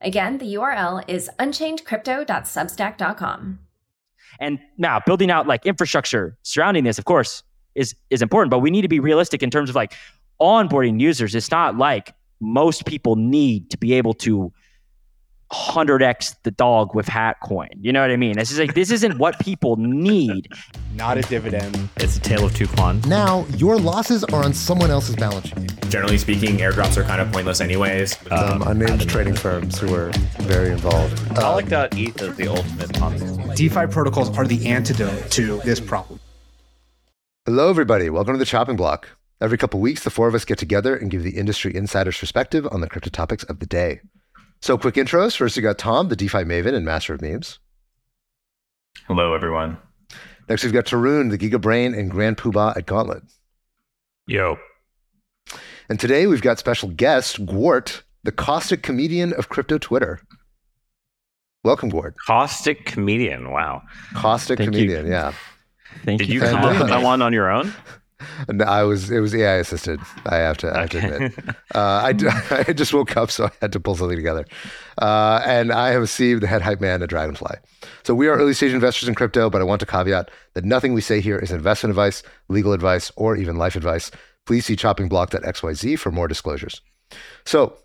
Again, the URL is unchainedcrypto.substack.com. And now building out like infrastructure surrounding this, of course, is is important, but we need to be realistic in terms of like onboarding users. It's not like most people need to be able to 100x the dog with hat coin. You know what I mean? This is like this isn't what people need. Not a dividend. It's a tale of two Kwon. Now your losses are on someone else's balance sheet. Generally speaking, airdrops are kind of pointless anyways. Um, unnamed trading firms who are very involved. I like Alec.eth is the ultimate Ponzi. DeFi protocols are the antidote to this problem. Hello, everybody. Welcome to the Chopping Block. Every couple weeks, the four of us get together and give the industry insider's perspective on the crypto topics of the day. So, quick intros. First, we got Tom, the DeFi maven and master of memes. Hello, everyone. Next, we've got Tarun, the Giga Brain and Grand Poobah at Gauntlet. Yo. And today, we've got special guest, Gwart, the caustic comedian of crypto Twitter. Welcome, Gwart. Caustic comedian. Wow. Caustic Thank you. comedian, yeah. Thank Did you. you come having up with that one on your own? And I was, it was AI assisted. I have to, I have to admit. Uh, I, I just woke up, so I had to pull something together. Uh, and I have Steve, the head hype man at Dragonfly. So we are early stage investors in crypto, but I want to caveat that nothing we say here is investment advice, legal advice, or even life advice. Please see choppingblock.xyz for more disclosures. So,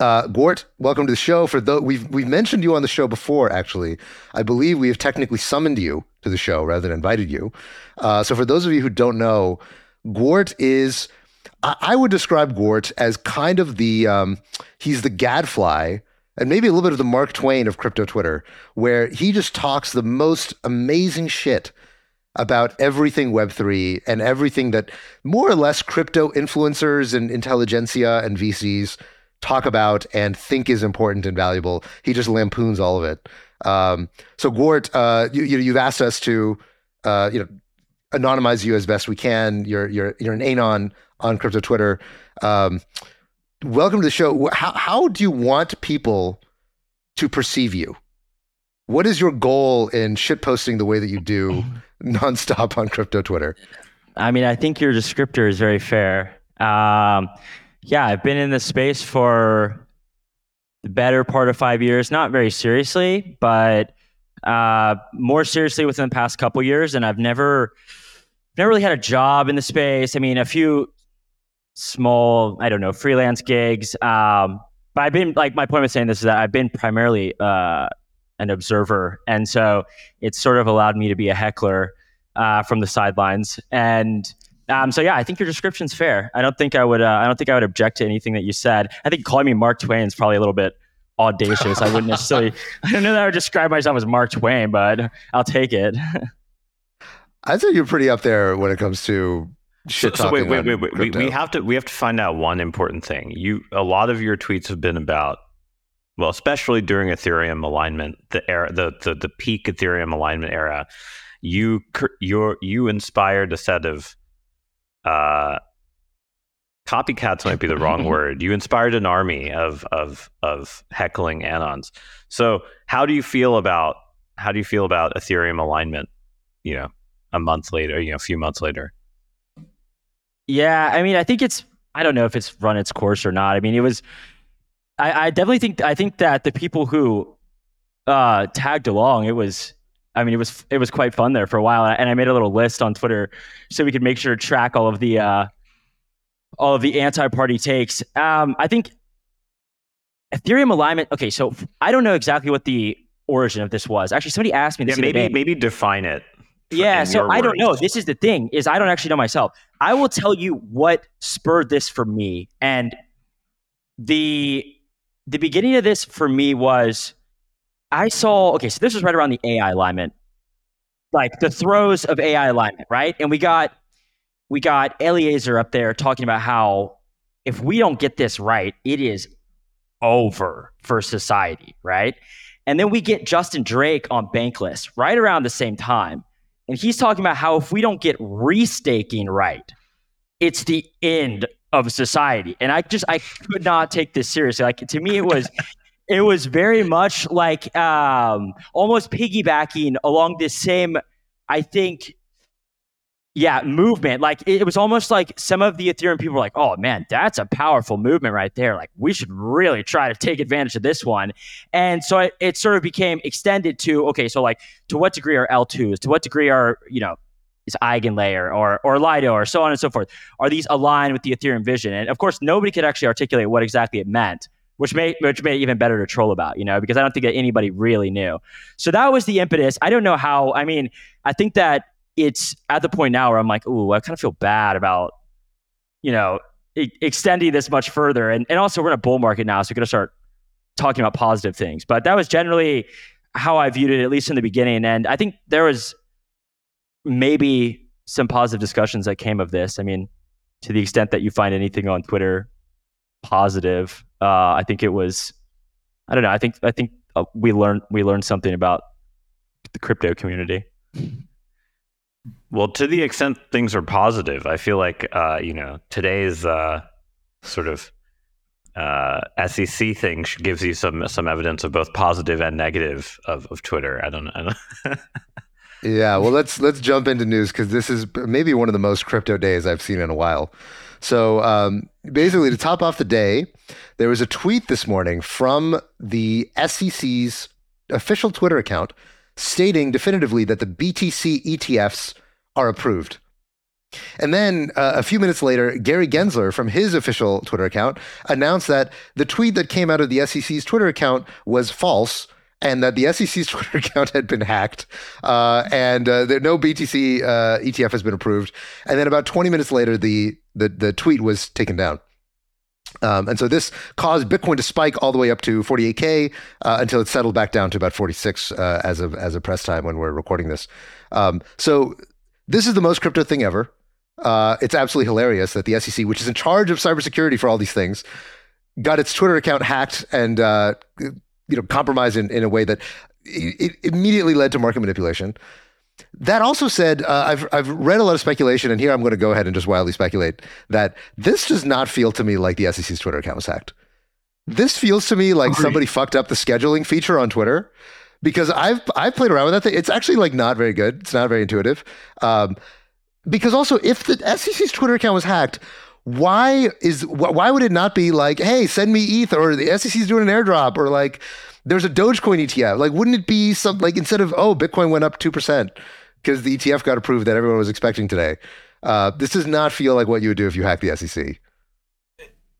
uh, Gwart, welcome to the show. For though we've we've mentioned you on the show before, actually, I believe we have technically summoned you to the show rather than invited you. Uh, so, for those of you who don't know, Gwart is I, I would describe Gwart as kind of the um, he's the gadfly and maybe a little bit of the Mark Twain of crypto Twitter, where he just talks the most amazing shit about everything Web3 and everything that more or less crypto influencers and intelligentsia and VCs talk about and think is important and valuable. He just lampoons all of it. Um, so Gwart, uh, you, you, you've asked us to, uh, you know, anonymize you as best we can. You're you're you're an anon on crypto Twitter. Um, welcome to the show. How how do you want people to perceive you? What is your goal in shitposting the way that you do nonstop on crypto Twitter? I mean, I think your descriptor is very fair. Um, yeah, I've been in this space for the better part of five years, not very seriously, but uh, more seriously within the past couple years. And I've never, never really had a job in the space. I mean, a few small, I don't know, freelance gigs. Um, but I've been like my point with saying this is that I've been primarily uh, an observer, and so it's sort of allowed me to be a heckler uh, from the sidelines. And um, so, yeah, I think your description's fair. I don't think I would. Uh, I don't think I would object to anything that you said. I think calling me Mark Twain is probably a little bit audacious. I wouldn't necessarily. I don't know that I would describe myself as Mark Twain, but I'll take it. I think you're pretty up there when it comes to So, shit so talking. wait, wait, wait, wait. We, we have to we have to find out one important thing. You a lot of your tweets have been about well, especially during Ethereum alignment, the era, the the, the peak Ethereum alignment era. You you you inspired a set of uh, copycats might be the wrong word. You inspired an army of of of heckling anons. So how do you feel about how do you feel about Ethereum alignment? You know, a month later, you know, a few months later. Yeah, I mean, I think it's. I don't know if it's run its course or not. I mean, it was. I, I definitely think. I think that the people who uh, tagged along, it was. I mean, it was it was quite fun there for a while, and I made a little list on Twitter so we could make sure to track all of the uh, all of the anti-party takes. Um, I think Ethereum alignment. Okay, so I don't know exactly what the origin of this was. Actually, somebody asked me this. Yeah, maybe maybe define it. Yeah, so I don't know. This is the thing is I don't actually know myself. I will tell you what spurred this for me. And the the beginning of this for me was I saw okay, so this was right around the AI alignment. Like the throes of AI alignment, right? And we got we got Eliezer up there talking about how if we don't get this right, it is over for society, right? And then we get Justin Drake on Bankless right around the same time. And he's talking about how if we don't get restaking right, it's the end of society. And I just I could not take this seriously. Like to me, it was it was very much like um almost piggybacking along this same, I think, yeah, movement. Like it, was almost like some of the Ethereum people were like, oh man, that's a powerful movement right there. Like we should really try to take advantage of this one. And so it, it sort of became extended to, okay, so like to what degree are L2s? To what degree are, you know, is Eigenlayer or or Lido or so on and so forth? Are these aligned with the Ethereum vision? And of course, nobody could actually articulate what exactly it meant, which made which made it even better to troll about, you know, because I don't think that anybody really knew. So that was the impetus. I don't know how. I mean, I think that it's at the point now where I'm like, ooh, I kind of feel bad about, you know, e- extending this much further. And and also we're in a bull market now, so we're gonna start talking about positive things. But that was generally how I viewed it, at least in the beginning. And I think there was maybe some positive discussions that came of this. I mean, to the extent that you find anything on Twitter positive, uh, I think it was. I don't know. I think I think uh, we learned we learned something about the crypto community. Well, to the extent things are positive, I feel like uh, you know today's uh, sort of uh, SEC thing gives you some some evidence of both positive and negative of, of Twitter. I don't know. yeah, well, let's let's jump into news because this is maybe one of the most crypto days I've seen in a while. So um, basically, to top off the day, there was a tweet this morning from the SEC's official Twitter account stating definitively that the BTC ETFs are approved. And then uh, a few minutes later, Gary Gensler from his official Twitter account announced that the tweet that came out of the SEC's Twitter account was false and that the SEC's Twitter account had been hacked, uh, and uh, there, no BTC uh, ETF has been approved. And then about 20 minutes later, the the, the tweet was taken down. Um, and so this caused Bitcoin to spike all the way up to 48k uh, until it settled back down to about 46 uh, as of as of press time when we're recording this. Um, so this is the most crypto thing ever. Uh, it's absolutely hilarious that the SEC, which is in charge of cybersecurity for all these things, got its Twitter account hacked and uh, you know compromised in, in a way that it immediately led to market manipulation. That also said, uh, I've I've read a lot of speculation, and here I'm going to go ahead and just wildly speculate that this does not feel to me like the SEC's Twitter account was hacked. This feels to me like Agreed. somebody fucked up the scheduling feature on Twitter because I've I've played around with that thing. It's actually like not very good. It's not very intuitive. Um, because also, if the SEC's Twitter account was hacked, why is why would it not be like, hey, send me ETH or the SEC is doing an airdrop or like there's a Dogecoin ETF. Like, wouldn't it be some like instead of oh, Bitcoin went up two percent because the ETF got approved that everyone was expecting today? Uh, this does not feel like what you would do if you hacked the SEC.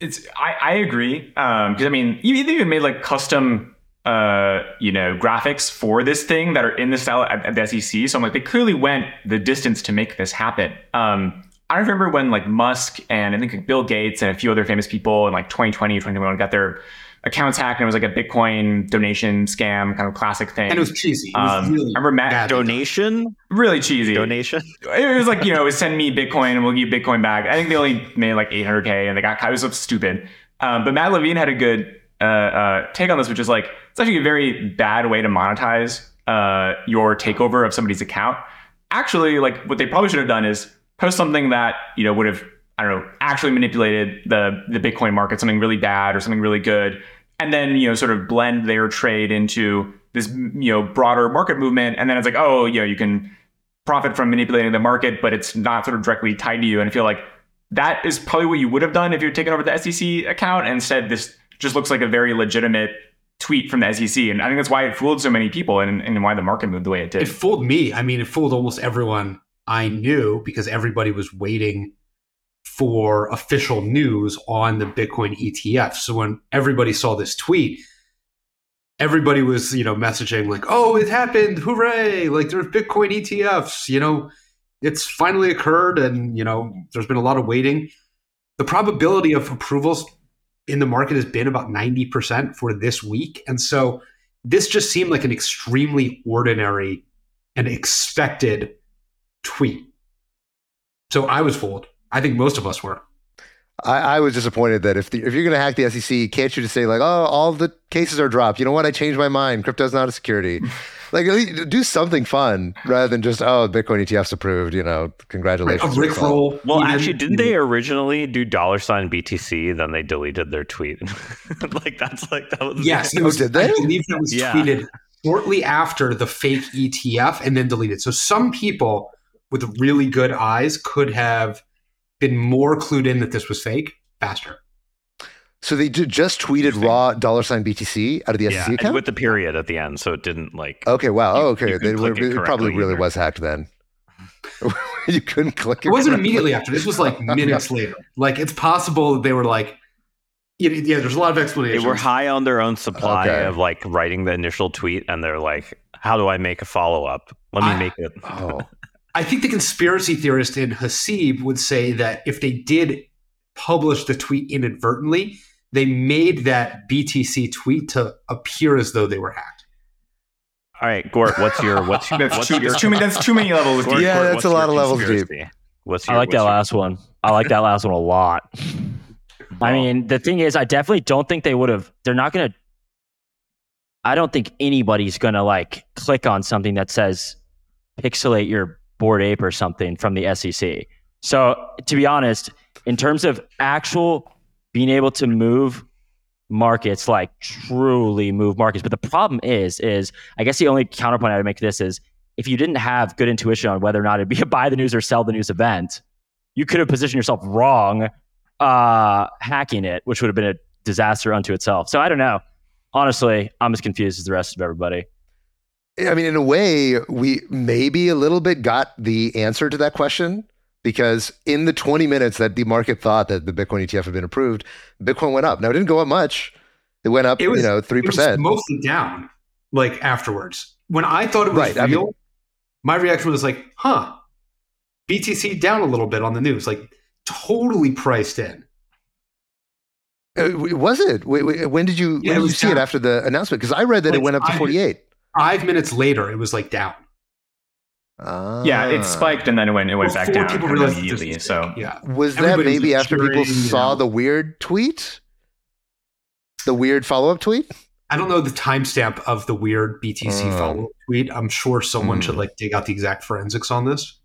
It's I, I agree because um, I mean you even made like custom uh, you know, graphics for this thing that are in the style at, at, the SEC. So I'm like, they clearly went the distance to make this happen. Um, I remember when like Musk and I think like Bill Gates and a few other famous people in like 2020, 2021 got their accounts hacked and it was like a Bitcoin donation scam kind of classic thing. And it was cheesy. It was um, really I remember Matt donation, really cheesy donation. It was like you know, send me Bitcoin and we'll give you Bitcoin back. I think they only made like 800k and they got it was so stupid. Um, but Matt Levine had a good uh, uh, take on this, which is like it's actually a very bad way to monetize uh, your takeover of somebody's account. Actually, like what they probably should have done is post something that you know would have I don't know actually manipulated the the Bitcoin market, something really bad or something really good, and then you know sort of blend their trade into this you know broader market movement, and then it's like oh you know you can profit from manipulating the market, but it's not sort of directly tied to you. And I feel like that is probably what you would have done if you're taking over the SEC account. And instead, this just looks like a very legitimate tweet from the SEC. And I think that's why it fooled so many people and, and why the market moved the way it did. It fooled me. I mean, it fooled almost everyone I knew because everybody was waiting for official news on the Bitcoin ETF. So when everybody saw this tweet, everybody was, you know, messaging like, "Oh, it happened. Hooray. Like there's Bitcoin ETFs, you know, it's finally occurred and, you know, there's been a lot of waiting." The probability of approvals in the market has been about 90% for this week. And so this just seemed like an extremely ordinary and expected tweet. So I was fooled. I think most of us were. I, I was disappointed that if the, if you're going to hack the SEC, can't you just say like, oh, all the cases are dropped? You know what? I changed my mind. Crypto's not a security. like, at least do something fun rather than just oh, Bitcoin ETF's approved. You know, congratulations. A Rick roll. Well, even- actually, didn't they originally do dollar sign BTC? Then they deleted their tweet. like that's like that was Yes, it Oh, did they? I believe that was Yeah. tweeted shortly after the fake ETF and then deleted. So some people with really good eyes could have been more clued in that this was fake faster. So they ju- just tweeted raw dollar sign BTC out of the SEC yeah, and account. with the period at the end, so it didn't like. okay, wow. You- oh, okay. They were, it it probably correctly really was hacked then. you couldn't click it. It wasn't correctly. immediately after. This was like minutes later. Like it's possible that they were like, yeah, yeah there's a lot of explanations. They were high on their own supply Okay. of like writing the initial tweet, and they're like, "How do I make a follow up? Let me I- make it." Oh, I think the conspiracy theorist in Haseeb would say that if they did publish the tweet inadvertently, they made that BTC tweet to appear as though they were hacked. All right, Gwart, what's your what's, That's what's too, your that's too many. That's too many levels Gwart, deep. Yeah, Gwart, that's a lot of levels deep. conspiracy? What's your, I like that your- last one. I like that last one a lot. I mean, the thing is, I definitely don't think they would have. They're not going to. I don't think anybody's going to like click on something that says pixelate your board ape or something from the SEC. So, to be honest, in terms of actual being able to move markets, like truly move markets, but the problem is, is I guess the only counterpoint I would make to this is if you didn't have good intuition on whether or not it'd be a buy the news or sell the news event, you could have positioned yourself wrong uh, hacking it, which would have been a disaster unto itself. So I don't know. Honestly, I'm as confused as the rest of everybody. I mean, in a way, we maybe a little bit got the answer to that question because in the 20 minutes that the market thought that the Bitcoin ETF had been approved, Bitcoin went up. Now, it didn't go up much. It went up, It was- you know, 3%. was mostly down, like afterwards. When I thought it was Right, I real, mean- my reaction was like, huh, BTC down a little bit on the news, like totally priced in. Uh, was it? When did you, Yeah, when did you see it after the announcement? Because I read that it went up to I- 48. Five minutes later, it was like down. Ah. Yeah, it spiked and then it went. It went Before back down people kind realized immediately. So yeah, Was that Everybody was maybe after people cheering, you saw know. the weird tweet? The weird follow up tweet? I don't know the timestamp of the weird BTC Uh. follow up tweet. I'm sure someone Hmm. should like dig out the exact forensics on this.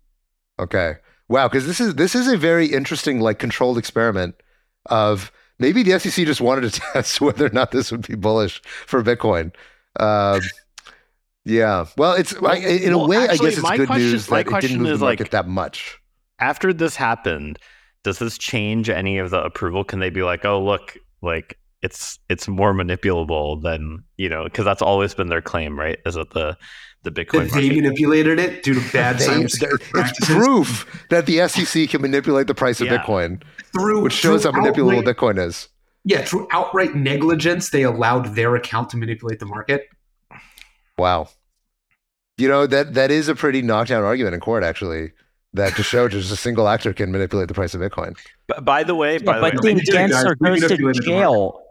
Okay. Wow, because this is this is a very interesting, like controlled experiment of maybe the SEC just wanted to test whether or not this would be bullish for Bitcoin. Um, yeah. Well, it's I, in well, a way, actually, I guess it's my good question- news my that it didn't move is, the market like- that much. After this happened, does this change any of the approval? Can they be like, "Oh, look, like it's it's more manipulable than you know?" Because that's always been their claim, right? Is that the the Bitcoin That they market? manipulated it due to bad They- cybersecurity it's proof that the SEC can manipulate the price of Yeah. Bitcoin, through which shows how manipulable outright- Bitcoin is. Yeah, through outright negligence, they allowed their account to manipulate the market. Wow. You know that that is a pretty knockdown argument in court, actually. That to show just a single actor can manipulate the price of Bitcoin. B- by the way, by Yeah, the but way, then They did it, guys. Gensler goes to jail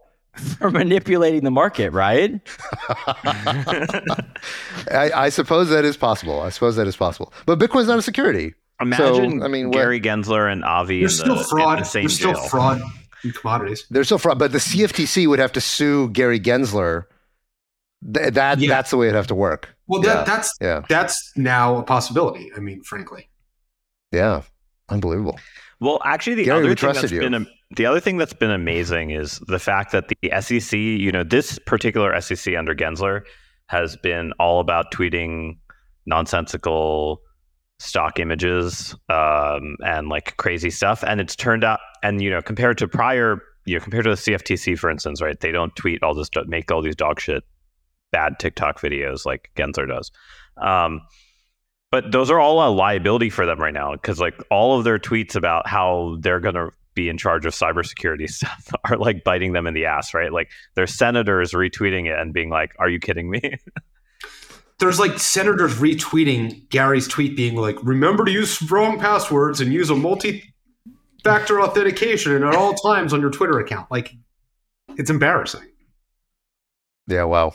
for manipulating the market, right? I, I suppose that is possible. I suppose that is possible. But Bitcoin's not a security. imagine I mean, what- Gary Gensler and Avi in There's still in fraud. the same There's still fraud in commodities. There's still fraud, but the CFTC would have to sue Gary Gensler. Th- that Yeah. that's the way it'd have to work. Well, Yeah. that's Yeah, that's now a possibility. I mean, frankly, yeah, unbelievable. Well, actually, the Gary, other thing trusted that's you. been the other thing that's been amazing is the fact that the SEC, you know, this particular SEC under Gensler has been all about tweeting nonsensical stock images um, and like crazy stuff, and it's turned out, and you know, compared to prior, you know, compared to the CFTC, for instance, right? They don't tweet all this, make all these dog shit, bad TikTok videos like Gensler does. Um, but those are all a liability for them right now because like all of their tweets about how they're going to be in charge of cybersecurity stuff are like biting them in the ass, right? Like their senators retweeting it and being like, "Are you kidding me?" there's like senators retweeting Gary's tweet, being like, "Remember to use strong passwords and use a multi-factor authentication at all times on your Twitter account." Like, it's embarrassing. Yeah, wow.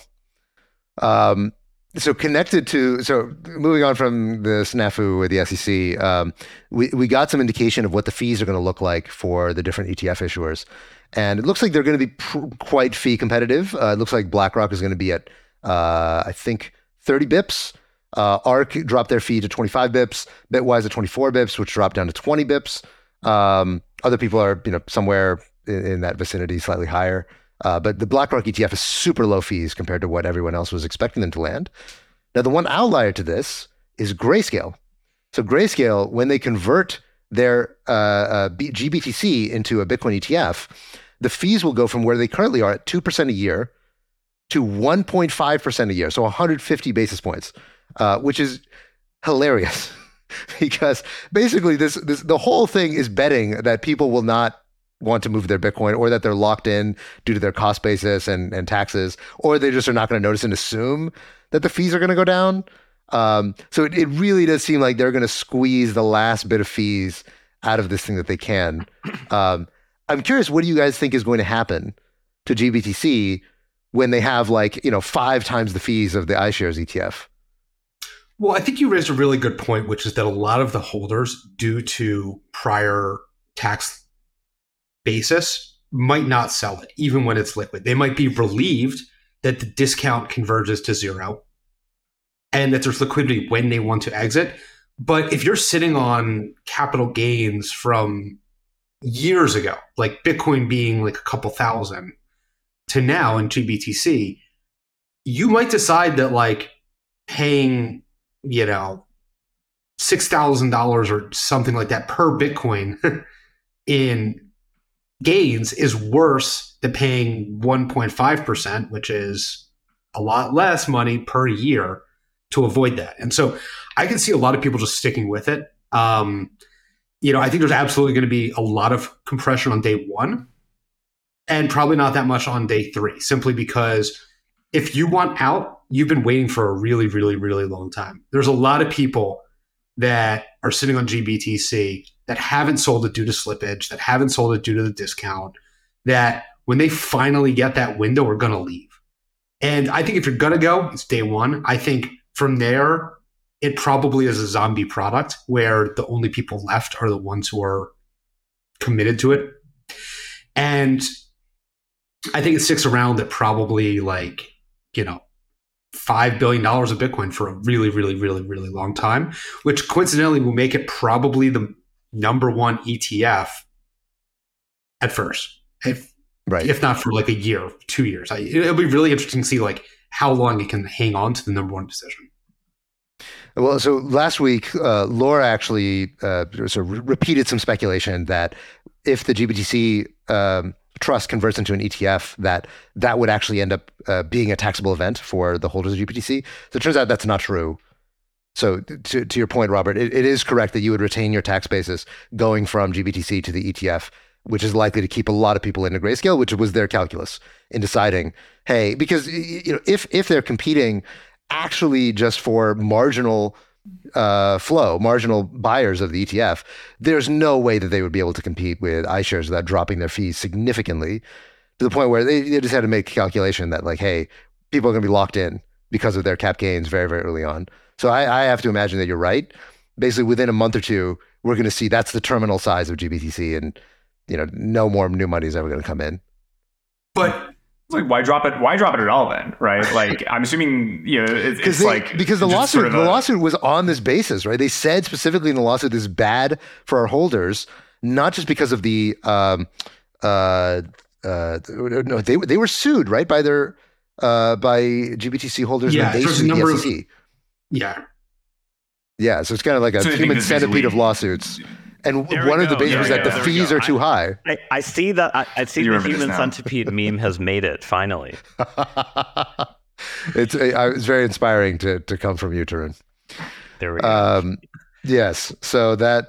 Um, so connected to so moving on from the snafu with the SEC, um, we we got some indication of what the fees are going to look like for the different ETF issuers, and it looks like they're going to be pr- quite fee competitive. Uh, it looks like BlackRock is going to be at uh, I think 30 bips. Uh, ARK dropped their fee to 25 bips. Bitwise at 24 bips, which dropped down to 20 bips. Um, other people are you know somewhere in, in that vicinity, slightly higher. Uh, but the BlackRock ETF is super low fees compared to what everyone else was expecting them to land. Now, the one outlier to this is Grayscale. So, Grayscale, when they convert their uh, uh, GBTC into a Bitcoin ETF, the fees will go from where they currently are at 2% a year to 1.5% a year. So, 150 basis points, uh, which is hilarious. because basically this, this the whole thing is betting that people will not want to move their Bitcoin or that they're locked in due to their cost basis and, and taxes, or they just are not going to notice and assume that the fees are going to go down. Um, so it, it really does seem like they're going to squeeze the last bit of fees out of this thing that they can. Um, I'm curious, what do you guys think is going to happen to GBTC when they have like, you know, five times the fees of the iShares ETF? Well, I think you raised a really good point, which is that a lot of the holders, due to prior tax basis might not sell it, even when it's liquid. They might be relieved that the discount converges to zero and that there's liquidity when they want to exit. But if you're sitting on capital gains from years ago, like Bitcoin being like a couple thousand to now in GBTC, you might decide that like paying, you know, $6,000 or something like that per Bitcoin in gains is worse than paying 1.5%, which is a lot less money per year to avoid that. And so I can see a lot of people just sticking with it. Um, you know, I think there's absolutely going to be a lot of compression on day one and probably not that much on day three, simply because if you want out, you've been waiting for a really, really, really long time. There's a lot of people that are sitting on GBTC that haven't sold it due to slippage, that haven't sold it due to the discount, that when they finally get that window are going to leave. And I think if you're going to go, it's day one. I think from there, it probably is a zombie product where the only people left are the ones who are committed to it. And I think it sticks around at probably like, you know, $5 billion of Bitcoin for a really, really, really, really long time, which coincidentally will make it probably the number one ETF at first, if, right. if not for like a year, two years. I, it'll be really interesting to see like how long it can hang on to the number one position. Well, so last week, uh, Laura actually uh, sort of repeated some speculation that if the GBTC um, trust converts into an ETF, that that would actually end up uh, being a taxable event for the holders of GBTC. So it turns out that's not true. So to, to your point, Robert, it, it is correct that you would retain your tax basis going from GBTC to the ETF, which is likely to keep a lot of people into grayscale, which was their calculus in deciding, hey, because you know if if they're competing actually just for marginal uh, flow, marginal buyers of the ETF, there's no way that they would be able to compete with iShares without dropping their fees significantly to the point where they, they just had to make a calculation that like, hey, people are going to be locked in because of their cap gains very, very early on. So I, I have to imagine that you're right. Basically, within a month or two, we're going to see that's the terminal size of GBTC, and you know, no more new money is ever going to come in. But like why drop it? Why drop it at all then? Right? Like I'm assuming you know it's, it's they, like because the lawsuit sort of the a, lawsuit was on this basis, right? They said specifically in the lawsuit this is bad for our holders, not just because of the um, uh, uh, no they they were sued right by their uh, by GBTC holders Yeah, when they there's a sued the number of- SEC. yeah, Yeah, so it's kind of like a So human centipede of lawsuits. And There one of the go. bases Yeah, that yeah, the there fees are too high. I, I see that. I, I see You the human centipede meme has made it finally. it's I, it's very inspiring to to come from you, Tarun. There we go. Um, yes. So that,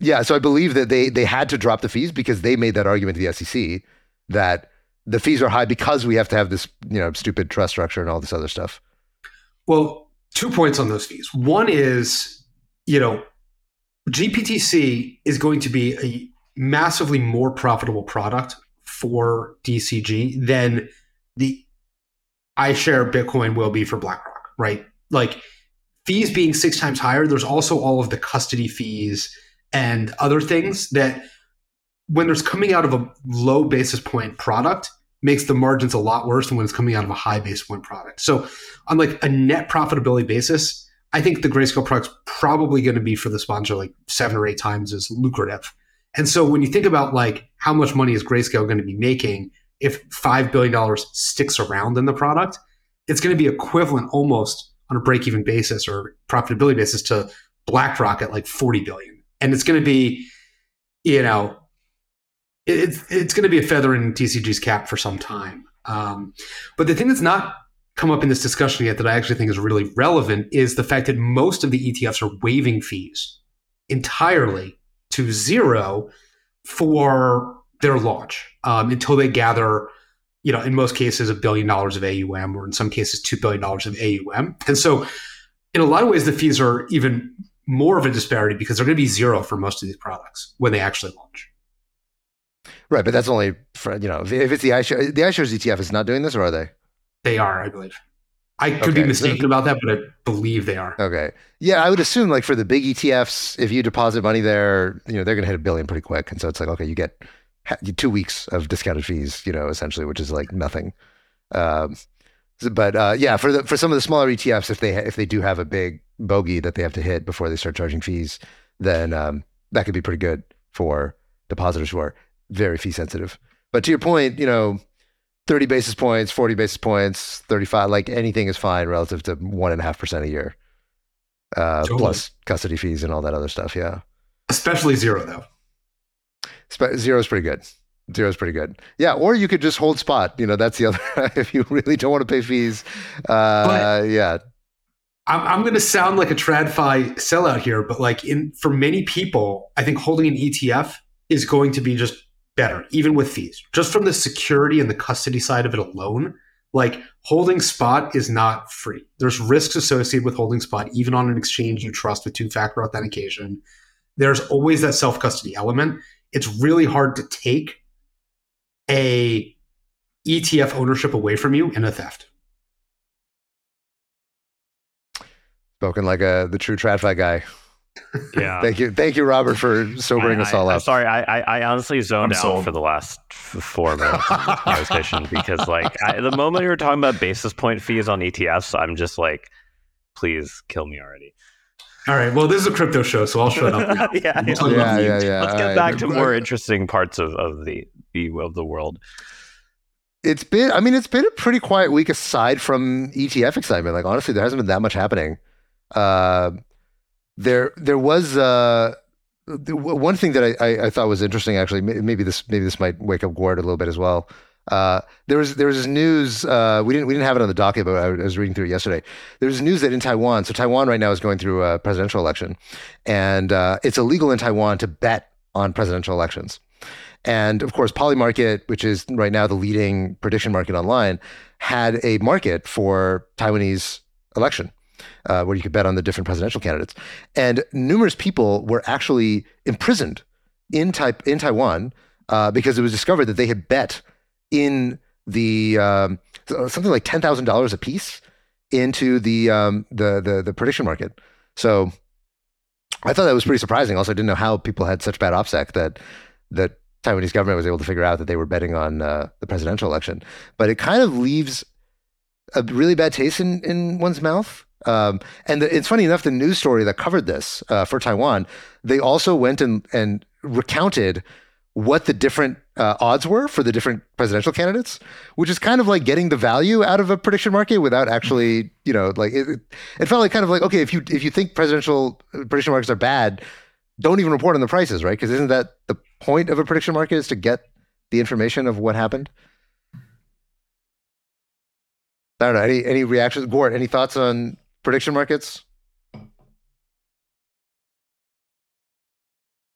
yeah. So I believe that they they had to drop the fees because they made that argument to the SEC that the fees are high because we have to have this you know stupid trust structure and all this other stuff. Well, two points on those fees. One is, you know, GBTC is going to be a massively more profitable product for DCG than the iShare Bitcoin will be for BlackRock, right? like fees being six times higher, there's also all of the custody fees and other things that when there's coming out of a low basis point product makes the margins a lot worse than when it's coming out of a high base point product. So on like a net profitability basis, I think the Grayscale product's probably going to be for the sponsor like seven or eight times as lucrative. And so when you think about like how much money is Grayscale going to be making if $5 billion sticks around in the product, it's going to be equivalent almost on a break even basis or profitability basis to BlackRock at like 40 billion. And it's going to be, you know, it's, it's going to be a feather in DCG's cap for some time. Um, but the thing that's not come up in this discussion yet that I actually think is really relevant is the fact that most of the ETFs are waiving fees entirely to zero for their launch um, until they gather, you know, in most cases, a billion dollars of AUM, or in some cases, $2 billion of AUM. And so, in a lot of ways, the fees are even more of a disparity because they're going to be zero for most of these products when they actually launch. Right, but that's only for you know if it's the iShares, the iShares ETF is not doing this, or are they? They are, I believe. I could okay. be mistaken about that, but I believe they are. Okay. Yeah, I would assume like for the big ETFs, if you deposit money there, you know, they're going to hit a billion pretty quick. And so it's like, okay, you get two weeks of discounted fees, you know, essentially, which is like nothing. Um, but uh, yeah, for the for some of the smaller ETFs, if they if they do have a big bogey that they have to hit before they start charging fees, then um, that could be pretty good for depositors who are very fee sensitive. But to your point, you know, 30 basis points, 40 basis points, 35, like anything is fine relative to one and a half percent a year. Uh, totally. plus custody fees and all that other stuff. Yeah. Especially zero though. Sp- zero is pretty good. Zero is pretty good. Yeah. Or you could just hold spot. You know, that's the other, if you really don't want to pay fees. Uh, yeah. I'm, I'm going to sound like a TradFi sellout here, but like in, for many people, I think holding an ETF is going to be just better, even with fees. Just from the security and the custody side of it alone, like holding spot is not free. There's risks associated with holding spot, even on an exchange you trust with two factor authentication. There's always that self custody element. It's really hard to take a ETF ownership away from you in a theft. Spoken like a the true TradFi guy. Yeah. thank you, thank you, Robert, for sobering I, us all I, up. Sorry, I, I honestly zoned I'm out sold. for the last four minutes of the conversation because, like, I, the moment you were talking about basis point fees on ETFs, I'm just like, please kill me already. All right. Well, this is a crypto show, so I'll shut up. yeah, yeah, yeah, yeah, yeah, Let's get all back right. to more interesting parts of, of the, the of the world. It's been, I mean, it's been a pretty quiet week aside from ETF excitement. Like, honestly, there hasn't been that much happening. Uh, there there was uh, one thing that I, I, I, thought was interesting. Actually, maybe this maybe this might wake up Gwart a little bit as well. Uh, there was there was news. Uh, we didn't we didn't have it on the docket, but I was reading through it yesterday. There was news that in Taiwan, so Taiwan right now is going through a presidential election, and uh, it's illegal in Taiwan to bet on presidential elections. And of course, Polymarket, which is right now the leading prediction market online, had a market for Taiwanese election uh, where you could bet on the different presidential candidates. And numerous people were actually imprisoned in, type, in Taiwan uh, because it was discovered that they had bet in the um, something like ten thousand dollars a piece into the, um, the the the prediction market. So I thought that was pretty surprising. Also, I didn't know how people had such bad OPSEC that that Taiwanese government was able to figure out that they were betting on uh, the presidential election. But it kind of leaves a really bad taste in, in one's mouth um, and the, it's funny enough, the news story that covered this uh, for Taiwan, they also went and, and recounted what the different uh, odds were for the different presidential candidates, which is kind of like getting the value out of a prediction market without actually, you know, like it, it felt like kind of like okay, if you if you think presidential uh, prediction markets are bad, don't even report on the prices, right? Because isn't that the point of a prediction market is to get the information of what happened? I don't know. Any any reactions? Gwart? any thoughts on prediction markets?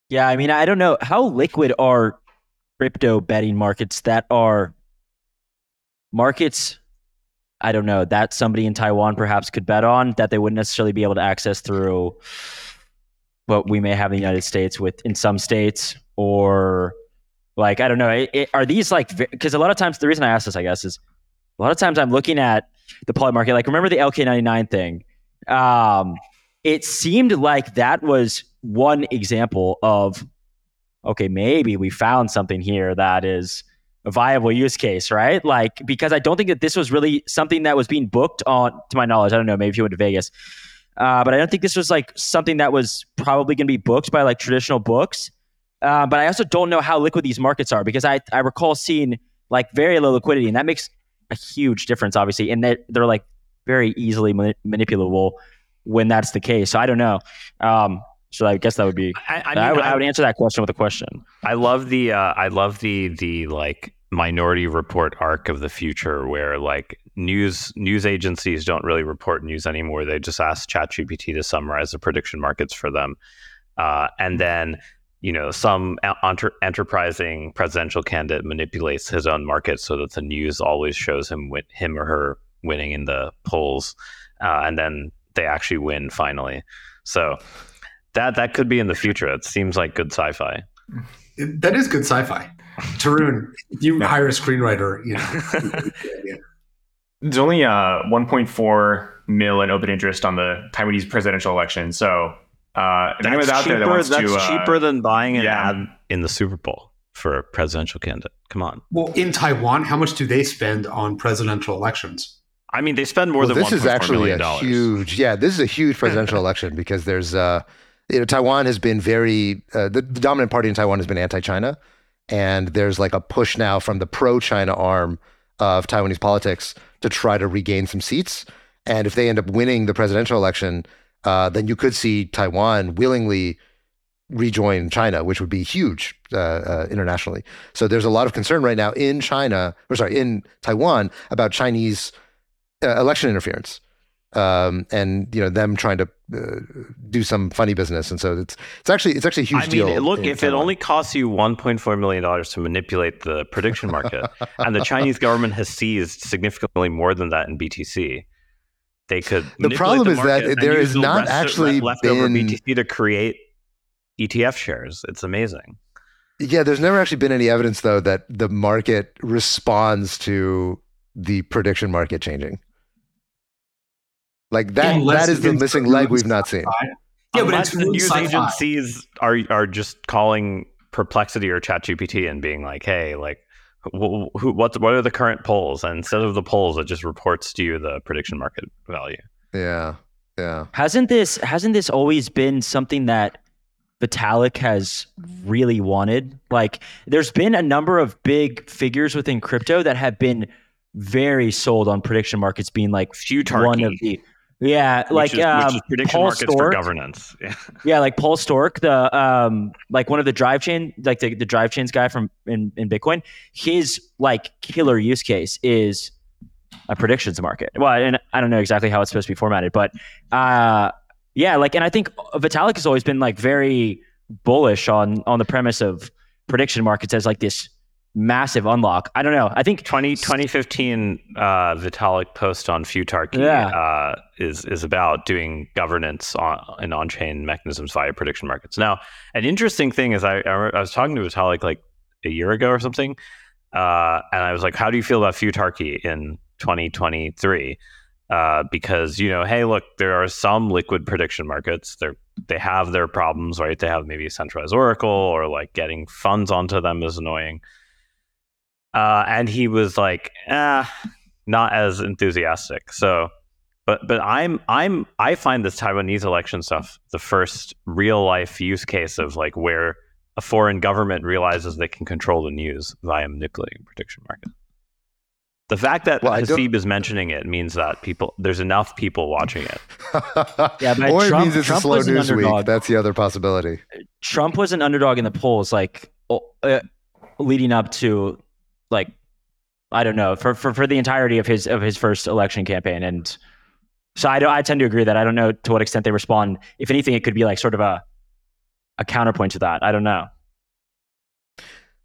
Yeah, I mean, I don't know how liquid are crypto betting markets that are markets. I don't know that somebody in Taiwan perhaps could bet on that they wouldn't necessarily be able to access through what we may have in the United States with in some states or like I don't know. It, it, are these like because a lot of times the reason I ask this, I guess, is a lot of times I'm looking at the Polymarket. Like remember the LK99 thing? um, it seemed like that was one example of okay, maybe we found something here that is a viable use case, right? Like because I don't think that this was really something that was being booked on, to my knowledge. I don't know, maybe if you went to Vegas, uh, but I don't think this was like something that was probably going to be booked by like traditional books. Uh, but I also don't know how liquid these markets are because I I recall seeing like very low liquidity, and that makes a huge difference, obviously. And they're, they're like very easily mani- manipulable when that's the case. So I don't know. Um, so I guess that would be. I, I, I, would, I, I would answer that question with a question. I love the uh, I love the the like minority report arc of the future where like news news agencies don't really report news anymore. They just ask ChatGPT to summarize the prediction markets for them, uh, and then you know some enter- enterprising presidential candidate manipulates his own market so that the news always shows him win- him or her winning in the polls, uh, and then they actually win finally. So that that could be in the future. It seems like good sci-fi. That is good sci-fi. Tarun, you hire a screenwriter, you know. There's only uh, 1.4 mil in open interest on the Taiwanese presidential election. So uh, if anyone's out there that wants that's to, uh, cheaper than buying an yeah. ad in the Super Bowl for a presidential candidate. Come on. Well, in Taiwan, how much do they spend on presidential elections? I mean, they spend more well, than this is actually a dollars. huge, yeah, this is a huge presidential election because there's, uh, you know, Taiwan has been very, uh, the, the dominant party in Taiwan has been anti-China, and there's like a push now from the pro-China arm of Taiwanese politics to try to regain some seats. And if they end up winning the presidential election, uh, then you could see Taiwan willingly rejoin China, which would be huge uh, uh, internationally. So there's a lot of concern right now in China, or sorry, in Taiwan about Chinese uh, election interference, um, and you know them trying to uh, do some funny business. And so it's it's actually it's actually a huge I deal. mean, look, if it only costs you 1.4 million dollars to manipulate the prediction market, and the Chinese government has seized significantly more than that in BTC, they could. The manipulate problem is that market and use the not rest- actually leftover been- BTC to create ETF shares. It's amazing. Yeah, there's never actually been any evidence though that the market responds to the prediction market changing. Like that Unless that is the missing leg we've not seen. Yeah, but Unless it's the news sci-fi. agencies are are just calling Perplexity or ChatGPT and being like, "Hey, like, wh- who, what what are the current polls?" And instead of the polls, it just reports to you the prediction market value. Yeah. Yeah. Hasn't this hasn't this always been something that Vitalik has really wanted? Like there's been a number of big figures within crypto that have been very sold on prediction markets being like Futarchy, one of the yeah, like which is, um, which is prediction Paul markets for Sztorc. governance. Yeah. Yeah, like Paul Sztorc, the um, like one of the drive chain, like the, the drive chains guy from in, in Bitcoin. His like killer use case is a predictions market. Well, and I don't know exactly how it's supposed to be formatted, but uh, yeah, like, and I think Vitalik has always been like very bullish on on the premise of prediction markets as like this massive unlock. I don't know. I think 20, 2015 uh, Vitalik post on Futarchy Yeah. uh, is is about doing governance on, and on chain mechanisms via prediction markets. Now, an interesting thing is I, I, was talking to Vitalik like a year ago or something, uh, and I was like, "How do you feel about Futarchy in 2023?" Uh, because you know, hey, look, there are some liquid prediction markets. They they have their problems, right? They have maybe a centralized oracle, or like getting funds onto them is annoying. Uh, and he was like, ah, not as enthusiastic. So, but but I'm I'm I find this Taiwanese election stuff the first real life use case of like where a foreign government realizes they can control the news via manipulating prediction market. The fact that Well, Haseeb is mentioning it means that people there's enough people watching it. Yeah, but or it means it's Trump a slow was an news week. underdog. That's the other possibility. Trump was an underdog in the polls, like uh, leading up to, like, I don't know, for, for for the entirety of his of his first election campaign, and so I don't, I tend to agree that I don't know to what extent they respond. If anything, it could be like sort of a a counterpoint to that. I don't know.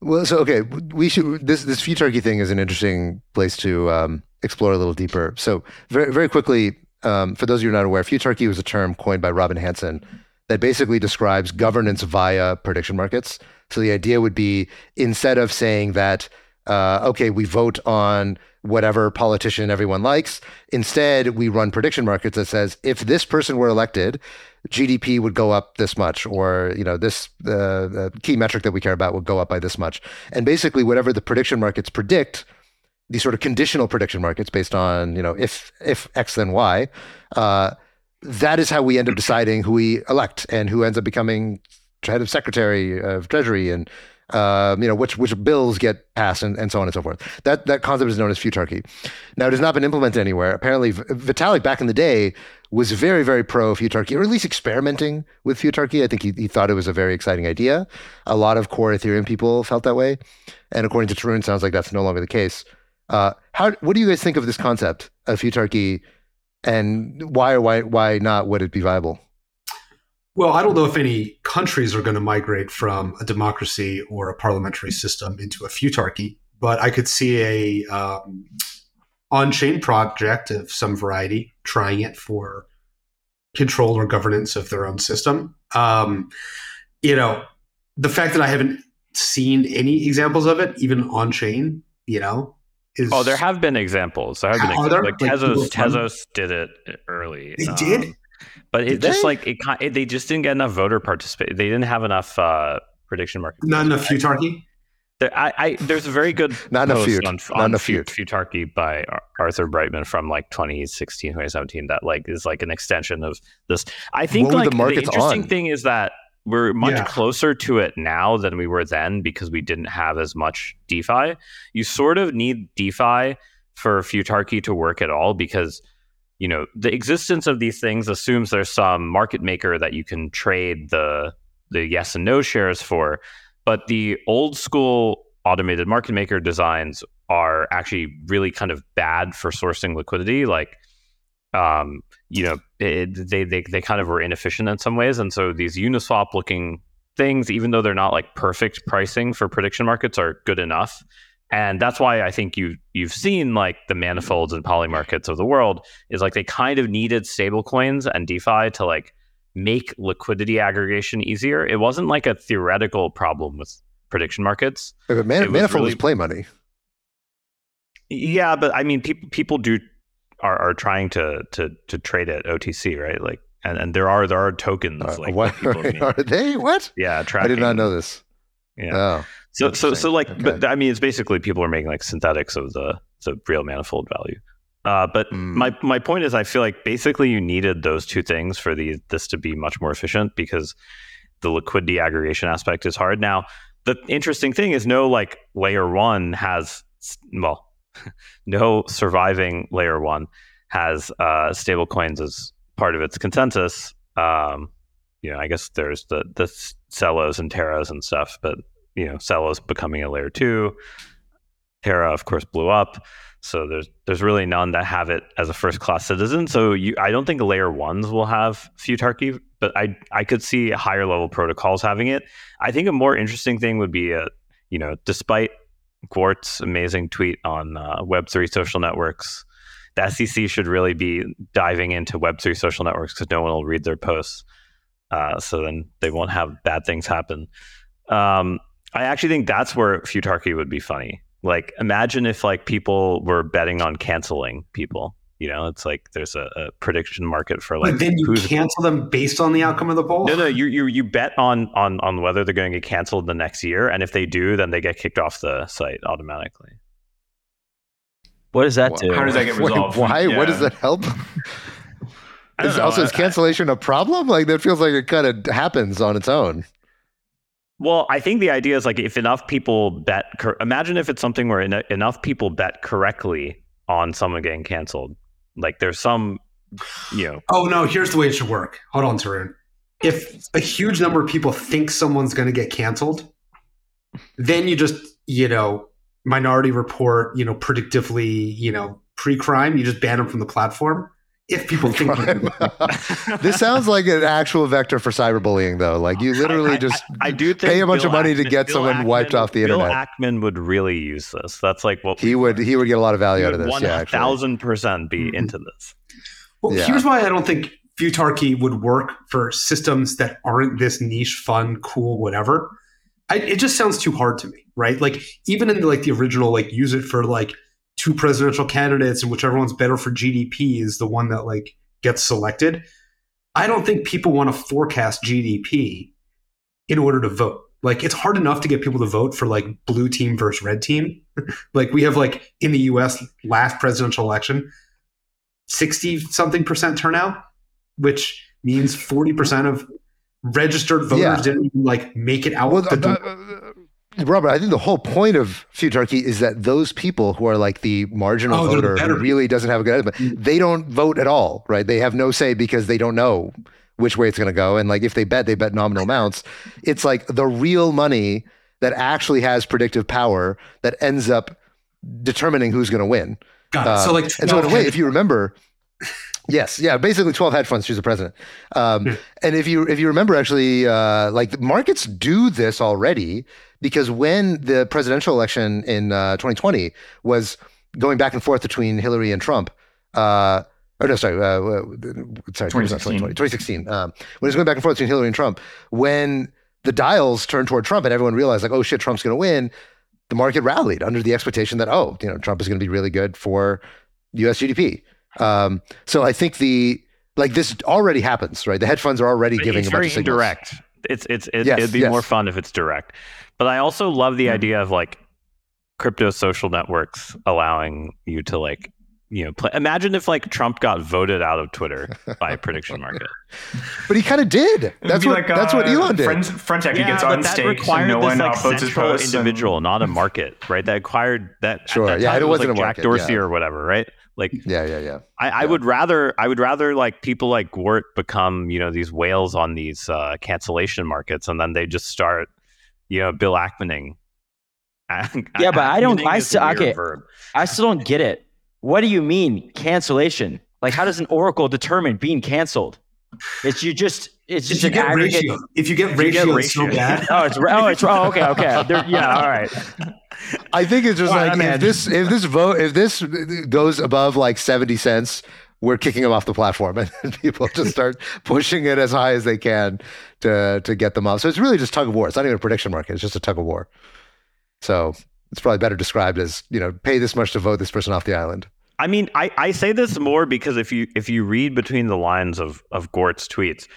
Well, so okay, we should this this futarchy thing is an interesting place to um, explore a little deeper. So very very quickly, um, for those of you who are not aware, futarchy was a term coined by Robin Hanson that basically describes governance via prediction markets. So the idea would be instead of saying that uh, okay, we vote on whatever politician everyone likes. Instead, we run prediction markets that says if this person were elected, GDP would go up this much, or you know this uh, key metric that we care about would go up by this much. And basically, whatever the prediction markets predict, these sort of conditional prediction markets based on you know if if X then Y. Uh, that is how we end up deciding who we elect and who ends up becoming head of secretary of treasury and uh, you know which which bills get passed and, and so on and so forth. That that concept is known as futarchy. Now it has not been implemented anywhere. Apparently, Vitalik back in the day was very very pro futarchy, or at least experimenting with futarchy. I think he, he thought it was a very exciting idea. A lot of core Ethereum people felt that way, and according to Tarun, sounds like that's no longer the case. Uh, how what do you guys think of this concept of futarchy, and why or why why not would it be viable? Well, I don't know if any countries are going to migrate from a democracy or a parliamentary system into a futarchy, but I could see a um, on-chain project of some variety trying it for control or governance of their own system. Um, you know, the fact that I haven't seen any examples of it, even on-chain, you know, is oh, there have been examples. There have been examples. Like, like Tezos, Tezos did it early. They um, did. But it just they? like it, it, they just didn't get enough voter participation. They didn't have enough uh, prediction market. Not enough futarchy. There, I, I, there's a very good not post feud. on, on not feud. futarchy by Arthur Breitman from like 2016, 2017. That like is like an extension of this. I think like the, the interesting on? thing is that we're much Yeah. closer to it now than we were then because we didn't have as much DeFi. You sort of need DeFi for futarchy to work at all because you know the existence of these things assumes there's some market maker that you can trade the the yes and no shares for. But the old school automated market maker designs are actually really kind of bad for sourcing liquidity. Like um you know it, they, they they kind of were inefficient in some ways. And so these uniswap looking things even though they're not like perfect pricing for prediction markets are good enough and that's why I think you you've seen like the manifolds and Polymarkets of the world is like they kind of needed stable coins and DeFi to like make liquidity aggregation easier. It wasn't like a theoretical problem with prediction markets. But man, was manifold really- is play money. Yeah, but I mean people people do are, are trying to to to trade at OTC, right? Like and, and there are there are tokens Uh, like what are they? What? yeah, I did not know this. Yeah. Oh, So so so like, Okay. but I mean, it's basically people are making like synthetics of the the real manifold value. Uh, but Mm. my my point is, I feel like basically you needed those two things for the this to be much more efficient because the liquidity aggregation aspect is hard. Now, the interesting thing is, no like layer one has well, no surviving layer one has uh, stable coins as part of its consensus. Um, you know, I guess there's the the Celos and Terras and stuff, but you know, Celos becoming a layer two. Terra, of course, blew up. So there's there's really none that have it as a first class citizen. So you, I don't think layer ones will have futarchy, but I I could see higher level protocols having it. I think a more interesting thing would be, a, you know, despite Gwart's amazing tweet on uh, Web three social networks, the SEC should really be diving into Web three social networks because no one will read their posts. Uh, so then they won't have bad things happen. Um, I actually think that's where futarchy would be funny. Like, imagine if like people were betting on canceling people. You know, it's like there's a, a prediction market for like but then you cancel them based on the mm-hmm. outcome of the poll. no, no, you you you bet on on on whether they're going to get canceled the next year, and if they do, then they get kicked off the site automatically. What does that Wow. do? How does that get Wait, resolved? why? What does that help? Is, know. also, is I- I- cancellation a problem? Like that feels like it kind of happens on its own. Well, I think the idea is like if enough people bet, cor- imagine if it's something where en- enough people bet correctly on someone getting canceled. Like there's some, you know, Oh no, here's the way it should work. Hold on, Tarun. If a huge number of people think someone's going to get canceled, then you just, you know, minority report, you know, predictively, you know, pre-crime, you just ban them from the platform. If people think this sounds like an actual vector for cyberbullying, though. Like you literally I- I- just I, do think pay a bunch Bill of money to get Bill someone wiped off the Bill internet. Ackman would really use this. That's like what he would he would get a lot of value out of this. One Yeah, actually. thousand percent be Mhm. into this. Well, Yeah. here's why I don't think futarchy would work for systems that aren't this niche, fun, cool, whatever. I, it just sounds too hard to me, right? Like even in like the original, like use it for like two presidential candidates and whichever one's better for GDP is the one that like gets selected. I don't think people want to forecast GDP in order to vote. Like it's hard enough to get people to vote for like blue team versus red team. like we have like in the US last presidential election 60 something percent turnout, which means 40% of registered voters Yeah. didn't like make it out Well, the door. Robert, I think the whole point of Futarchy is that those people who are like the marginal Oh, voter who really doesn't have a good estimate, they don't vote at all, right? They have no say because they don't know which way it's going to go. And like if they bet, they bet nominal amounts. It's like the real money that actually has predictive power that ends up determining who's going to win. Got it. Uh, so like and so in a way, if you remember, yes, yeah, basically twelve hedge funds choose the president. Um, Yeah. And if you if you remember, actually, uh, like the markets do this already because when the presidential election in uh, 2020 was going back and forth between Hillary and Trump. Uh, or no, sorry, uh, sorry, 2016. 2016. Um, when it was going back and forth between Hillary and Trump, when the dials turned toward Trump and everyone realized like, oh shit, Trump's going to win, the market rallied under the expectation that oh, you know, Trump is going to be really good for U.S. GDP. Um, so I think the like this already happens, right? The hedge funds are already giving it's a bunch very of signals. indirect. It's it's it, Yes, it'd be yes. more fun if it's direct. But I also love the idea of like crypto social networks allowing you to like you know play. Imagine if like Trump got voted out of Twitter by a prediction market. But he kind of did. That's what like, that's what uh, Elon did. Friends, Frontex, he gets on that stake, required no this one like upvotes his central posts. and- individual, not a market, right? That acquired that. Sure, that yeah, it it was wasn't like a Jack Dorsey yeah. or whatever, right? Like yeah, yeah, yeah. I, I Yeah. would rather I would rather like people like Wirt become you know these whales on these uh, cancellation markets, and then they just start you know Bill Ackmaning. Yeah, but I don't- I still- okay. verb. I still don't get it. What do you mean cancellation? Like, how does an oracle determine being canceled? It's you just it's if just you an get aggregate. ratio, if you get If you get ratio, it's so bad. Oh, it's oh, it's oh, okay, okay. There, yeah, all right. I think it's just Well, like I mean, if this if this vote if this goes above like seventy cents, we're kicking them off the platform, and people just start pushing it as high as they can to to get them off. So it's really just tug of war. It's not even a prediction market. It's just a tug of war. So it's probably better described as you know pay this much to vote this person off the island. I mean, I, I say this more because if you if you read between the lines of of Gwart's tweets,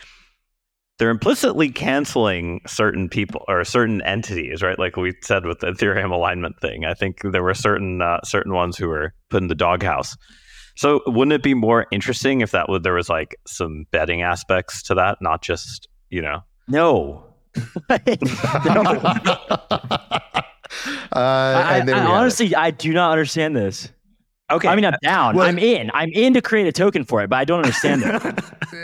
they're implicitly canceling certain people or certain entities, right? Like we said with the Ethereum alignment thing. I think there were certain uh, certain ones who were put in the doghouse. So wouldn't it be more interesting if that would there was like some betting aspects to that, not just you know? No. No. Uh, I, and there I we it. honestly, I do not understand this. Okay, I mean, I'm down. Well- I'm in. I'm in to create a token for it, but I don't understand it.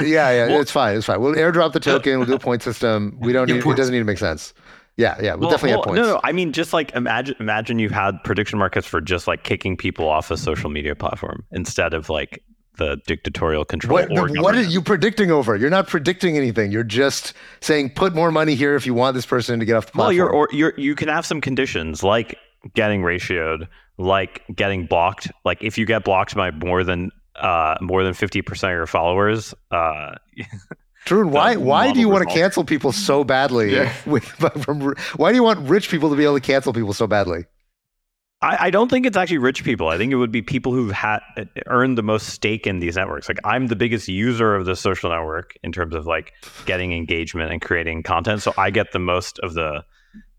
yeah, yeah, Well- it's fine. It's fine. We'll airdrop the token. We'll do a point system. We don't need. It doesn't need to make sense. Yeah, yeah. We'll, Well, definitely well, have points. No, no, I mean, just like imagine, imagine you've had prediction markets for just like kicking people off a social media platform instead of like the dictatorial control. What, what are you predicting over? You're not predicting anything. You're just saying put more money here if you want this person to get off the Well, platform. you're or you're you can have some conditions like getting ratioed, like getting blocked. Like if you get blocked by more than uh more than fifty percent of your followers, uh, Drew, why why do you want to cancel people so badly? Yeah. With, from, why do you want rich people to be able to cancel people so badly? I, I don't think it's actually rich people. I think it would be people who've had earned the most stake in these networks. Like I'm the biggest user of the social network in terms of like getting engagement and creating content, so I get the most of the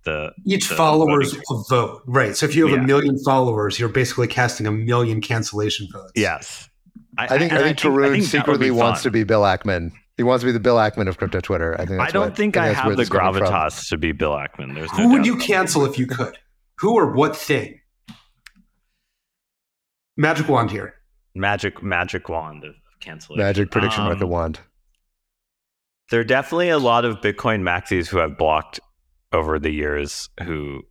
the Each the follower's voting. a vote, right? So if you have Yeah. a million followers, you're basically casting a million cancellation votes. Yes, I think and I think Tarun that would secretly wants to be Bill Ackman. He wants to be the Bill Ackman of crypto Twitter. I think. I don't what- think I that's where have the this is coming from. gravitas to be Bill Ackman. There's no Who would you about cancel if you could? Who or what thing? Magic wand here. Magic magic wand of cancellation. Magic prediction Um, market wand. There are definitely a lot of Bitcoin maxis who have blocked over the years who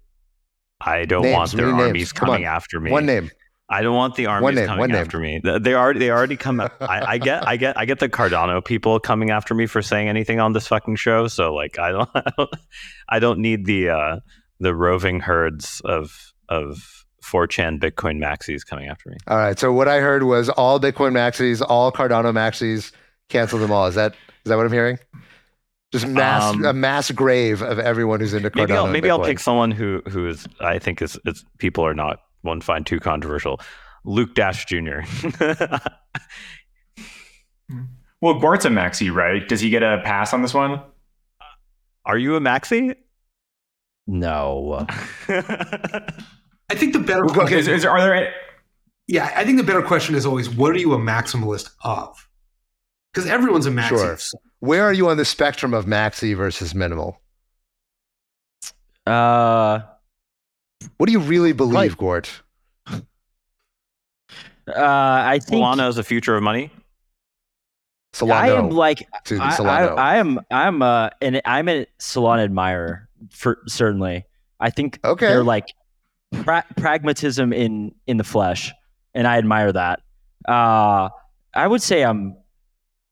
I don't Names, want their need names. armies coming on. after me. One name. I don't want the armies name, coming one name. after me. They already they already come. I, I get I get I get the Cardano people coming after me for saying anything on this fucking show. So like I don't I don't, I don't need the uh, the roving herds of of 4chan Bitcoin maxis coming after me. All right. So what I heard was all Bitcoin maxis, all Cardano maxis, cancel them all. Is that is that what I'm hearing? Just mass Um, a mass grave of everyone who's into Cardano. Maybe I'll maybe I'll pick someone who who is I think is, is people are not won't find too controversial. Luke Dash Jr. Well, Gwart's a maxi, right? Does he get a pass on this one? are you a maxi? No. I think the better We'll question Is, is, are there? Yeah, I think the better question is always what are you a maximalist of? Because everyone's a maxi. Sure. Where are you on the spectrum of maxi versus minimal? Uh, What do you really believe, Like- Gwart? uh, I think Solana is the future of money. Solano. I am like Excuse me, I, I, I am I'm uh and I'm a Solana admirer for certainly. I think Okay. they're like pra- pragmatism in in the flesh, and I admire that. Uh, I would say I'm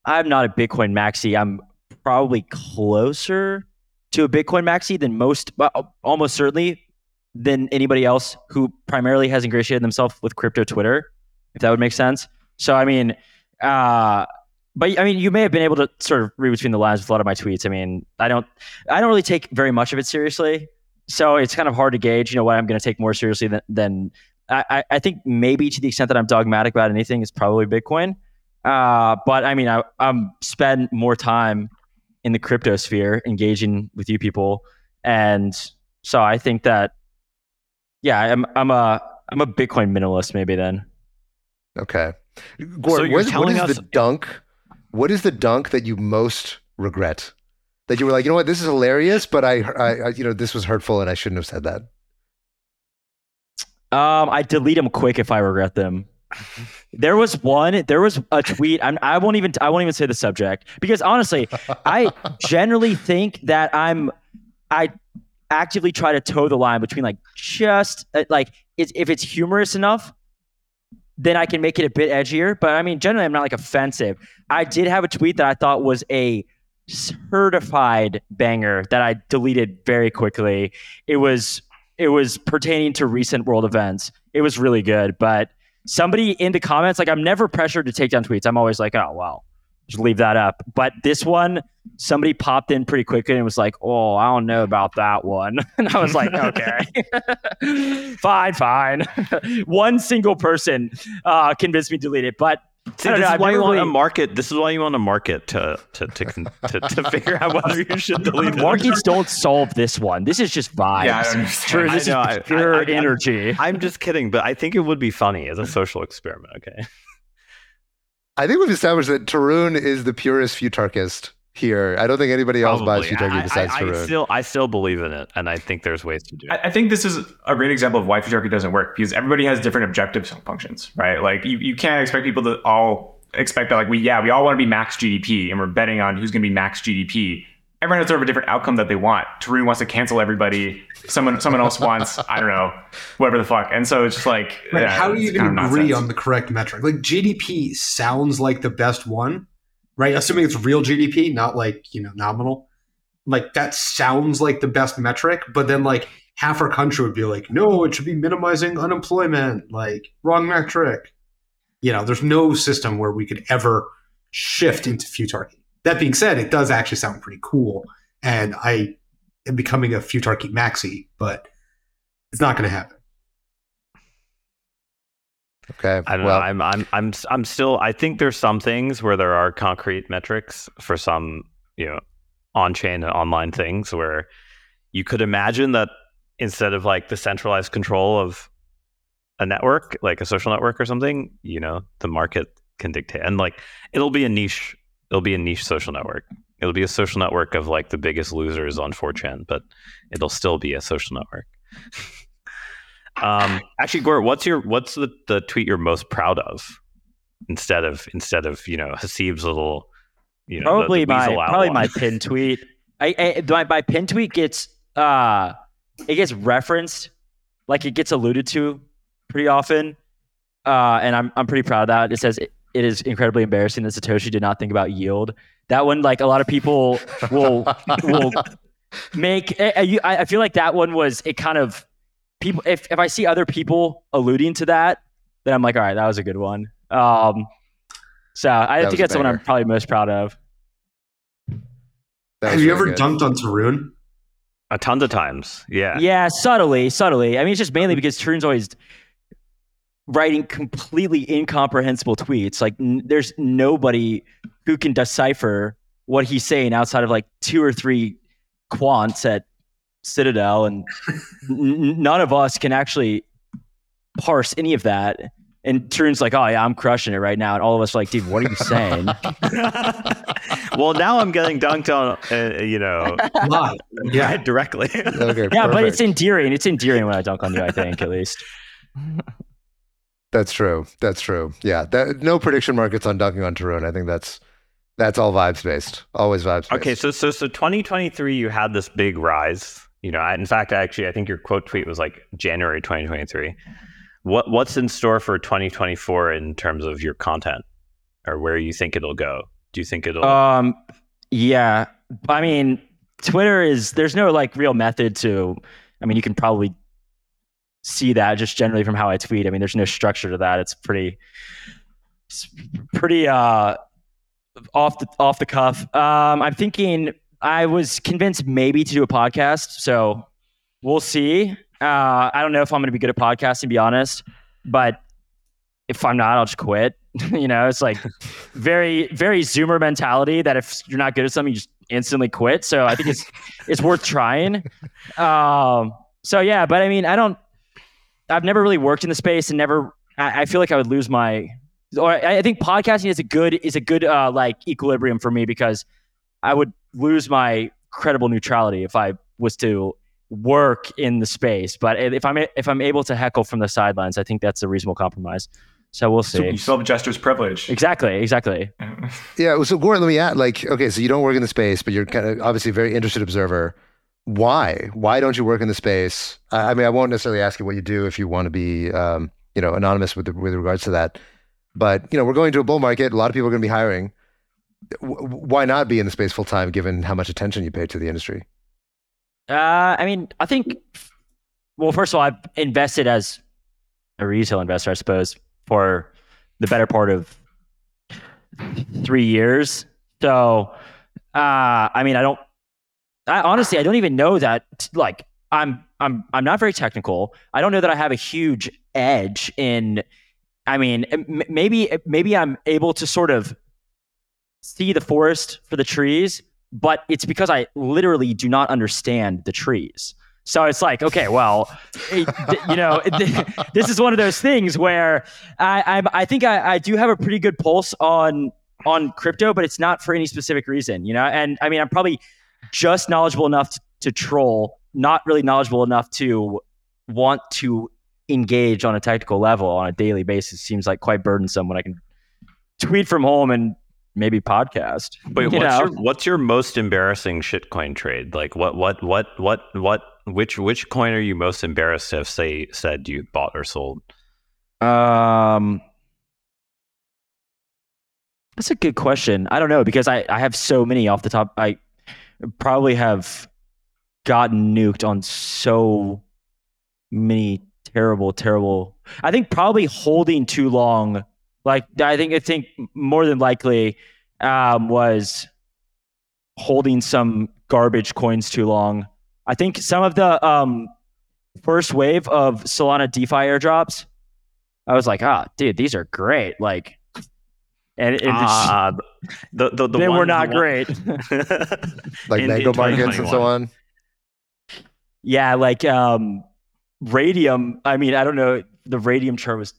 I'm not a Bitcoin maxi. I'm probably closer to a Bitcoin maxi than most, well, almost certainly than anybody else who primarily has ingratiated themselves with crypto Twitter, if that would make sense. So I mean, uh, but I mean, you may have been able to sort of read between the lines with a lot of my tweets. I mean, I don't, I don't really take very much of it seriously, so it's kind of hard to gauge. You know, what I'm going to take more seriously than, than I, I- think maybe to the extent that I'm dogmatic about anything is probably Bitcoin. Uh, but I mean, I, I'm spend more time in the crypto sphere, engaging with you people, and so I think that, yeah, I'm, I'm a, I'm a Bitcoin minimalist maybe then. Okay. Gwart, you're what, what telling is us- the dunk? What is the dunk that you most regret? That you were like, you know what, this is hilarious, but I, I, I you know, this was hurtful and I shouldn't have said that. Um, I delete them quick if I regret them. There was one. There was a tweet. I'm, I won't even. I won't even say the subject because honestly, I generally think that I'm. I actively try to toe the line between like just uh, like if it's humorous enough, then I can make it a bit edgier. But I mean, generally, I'm not like offensive. I did have a tweet that I thought was a certified banger that I deleted very quickly. It was it was pertaining to recent world events. It was really good, but somebody in the comments, like I'm never pressured to take down tweets. I'm always like, oh well, just leave that up. But this one, somebody popped in pretty quickly and was like, oh, I don't know about that one, and I was like, okay, fine, fine. one single person uh, convinced me to delete it, but. See, this know, is I've why you never want to market. This is why you want to market to to to to, to figure out whether you should delete it. Markets don't solve this one. This is just vibes. Yeah, I. True, I this know, is I- pure I- I- energy. I'm just kidding, but I think it would be funny as a social experiment. Okay. I think we've established that Tarun is the purest futarchist here. I don't think anybody else buys Probably. futarchy I, besides I, I Tarun. still I still believe in it, and I think there's ways to do it. I, I think this is a great example of why futarchy doesn't work because everybody has different objective functions, right? Like you, you can't expect people to all expect that like we yeah we all want to be max GDP and we're betting on who's going to be max GDP. Everyone has sort of a different outcome that they want. Tarun wants to cancel everybody. Someone someone else wants I don't know whatever the fuck. And so it's just like Right, yeah, how do you even agree on the correct metric? Like GDP sounds like the best one, right? Assuming it's real GDP, not like, you know, nominal. Like that sounds like the best metric, but then like half our country would be like, no, it should be minimizing unemployment, like wrong metric. You know, there's no system where we could ever shift into futarchy. That being said, it does actually sound pretty cool. And I am becoming a futarchy maxi, but it's not going to happen. okay. I don't well, know. I'm I'm I'm I'm still. I think there's some things where there are concrete metrics for some you know on-chain and online things where you could imagine that instead of like the centralized control of a network, like a social network or something, you know, the market can dictate. And like it'll be a niche. It'll be a niche social network. It'll be a social network of like the biggest losers on 4chan, but it'll still be a social network. um, actually, Gwart, what's your what's the, the tweet you're most proud of? Instead of instead of you know Haseeb's little, you know, probably the my probably outline. my pin tweet. I, I my, my pin tweet gets uh it gets referenced, like it gets alluded to pretty often, uh, and I'm I'm pretty proud of that. It says it, it is incredibly embarrassing that Satoshi did not think about yield. That one, like a lot of people will will make. I, I I feel like that one was it kind of people. If if I see other people alluding to that, then I'm like, all right, that was a good one. Um, so I That think that's the one I'm probably most proud of. Have was you really ever good. dunked on Tarun? A tons of times. Yeah. Yeah, subtly, subtly. I mean, it's just mainly because Tarun's always writing completely incomprehensible tweets. Like, n- there's nobody who can decipher what he's saying outside of like two or three quants at Citadel, and n- n- none of us can actually parse any of that. And Tarun's like, "Oh yeah, I'm crushing it right now," and all of us are like, "Dude, what are you saying?" well, now I'm getting dunked on, uh, you know, Live. Yeah. directly. Okay, yeah, but it's endearing. It's endearing when I dunk on you. I think at least. That's true. That's true. Yeah. That, no prediction markets on dunking on Tarun. I think that's that's all vibes based. Always vibes based. Okay, so so so 2023, you had this big rise. You know, in fact, actually, I think your quote tweet was like January 2023. What what's in store for 2024 in terms of your content, or where you think it'll go? Do you think it'll? Um, yeah. I mean, Twitter is there's no like real method to. I mean, you can probably see that just generally from how I tweet. I mean, there's no structure to that. It's pretty, it's pretty uh off the off the cuff. Um, I'm thinking I was convinced maybe to do a podcast, so we'll see. Uh, I don't know if I'm going to be good at podcasting, to be honest, but if I'm not, I'll just quit. you know, it's like very, very Zoomer mentality that if you're not good at something, you just instantly quit. So I think it's it's worth trying. Um, so yeah, but I mean, I don't. I've never really worked in the space, and never. I, I feel like I would lose my. Or I I think podcasting is a good is a good uh, like equilibrium for me because I would lose my credible neutrality if I was to work in the space. But if I'm if I'm able to heckle from the sidelines, I think that's a reasonable compromise. So we'll So see. you still have jester's privilege. Exactly, exactly. Yeah. So Gordon, let me add. Like, okay, so you don't work in the space, but you're kind of obviously a very interested observer. Why? Why don't you work in the space? I, I mean, I won't necessarily ask you what you do if you want to be, um, you know, anonymous with with regards to that. But you know, we're going to a bull market. A lot of people are going to be hiring. W- why not be in the space full time, given how much attention you pay to the industry? Uh, I mean, I think. Well, first of all, I've invested as a retail investor, I suppose, for the better part of three years. So, uh, I mean, I don't. I honestly, I don't even know that. Like, I'm, I'm, I'm not very technical. I don't know that I have a huge edge in. I mean, m- maybe, maybe I'm able to sort of see the forest for the trees, but it's because I literally do not understand the trees. So it's like, okay, well, eh, you know, this is one of those things where I, I'm, I think I, I do have a pretty good pulse on on crypto, but it's not for any specific reason, you know. And I mean, I'm probably just knowledgeable enough to, to troll, not really knowledgeable enough to want to engage on a technical level on a daily basis. Seems like quite burdensome when I can tweet from home and maybe podcast. Wait, you what's know? your what's your most embarrassing shitcoin trade? Like, what what what what what which which coin are you most embarrassed to have say said you bought or sold? Um, that's a good question. I don't know because I, I have so many off the top. I probably have gotten nuked on so many terrible, terrible. I think probably holding too long. Like I think I think more than likely um, was holding some garbage coins too long. I think some of the um, first wave of Solana DeFi airdrops. I was like, ah, dude, these are great. Like, and it, it Ah, the the, the they were not the great. Like In- in mango markets and so on. yeah, like um, Raydium. I mean, I don't know. The Raydium chart was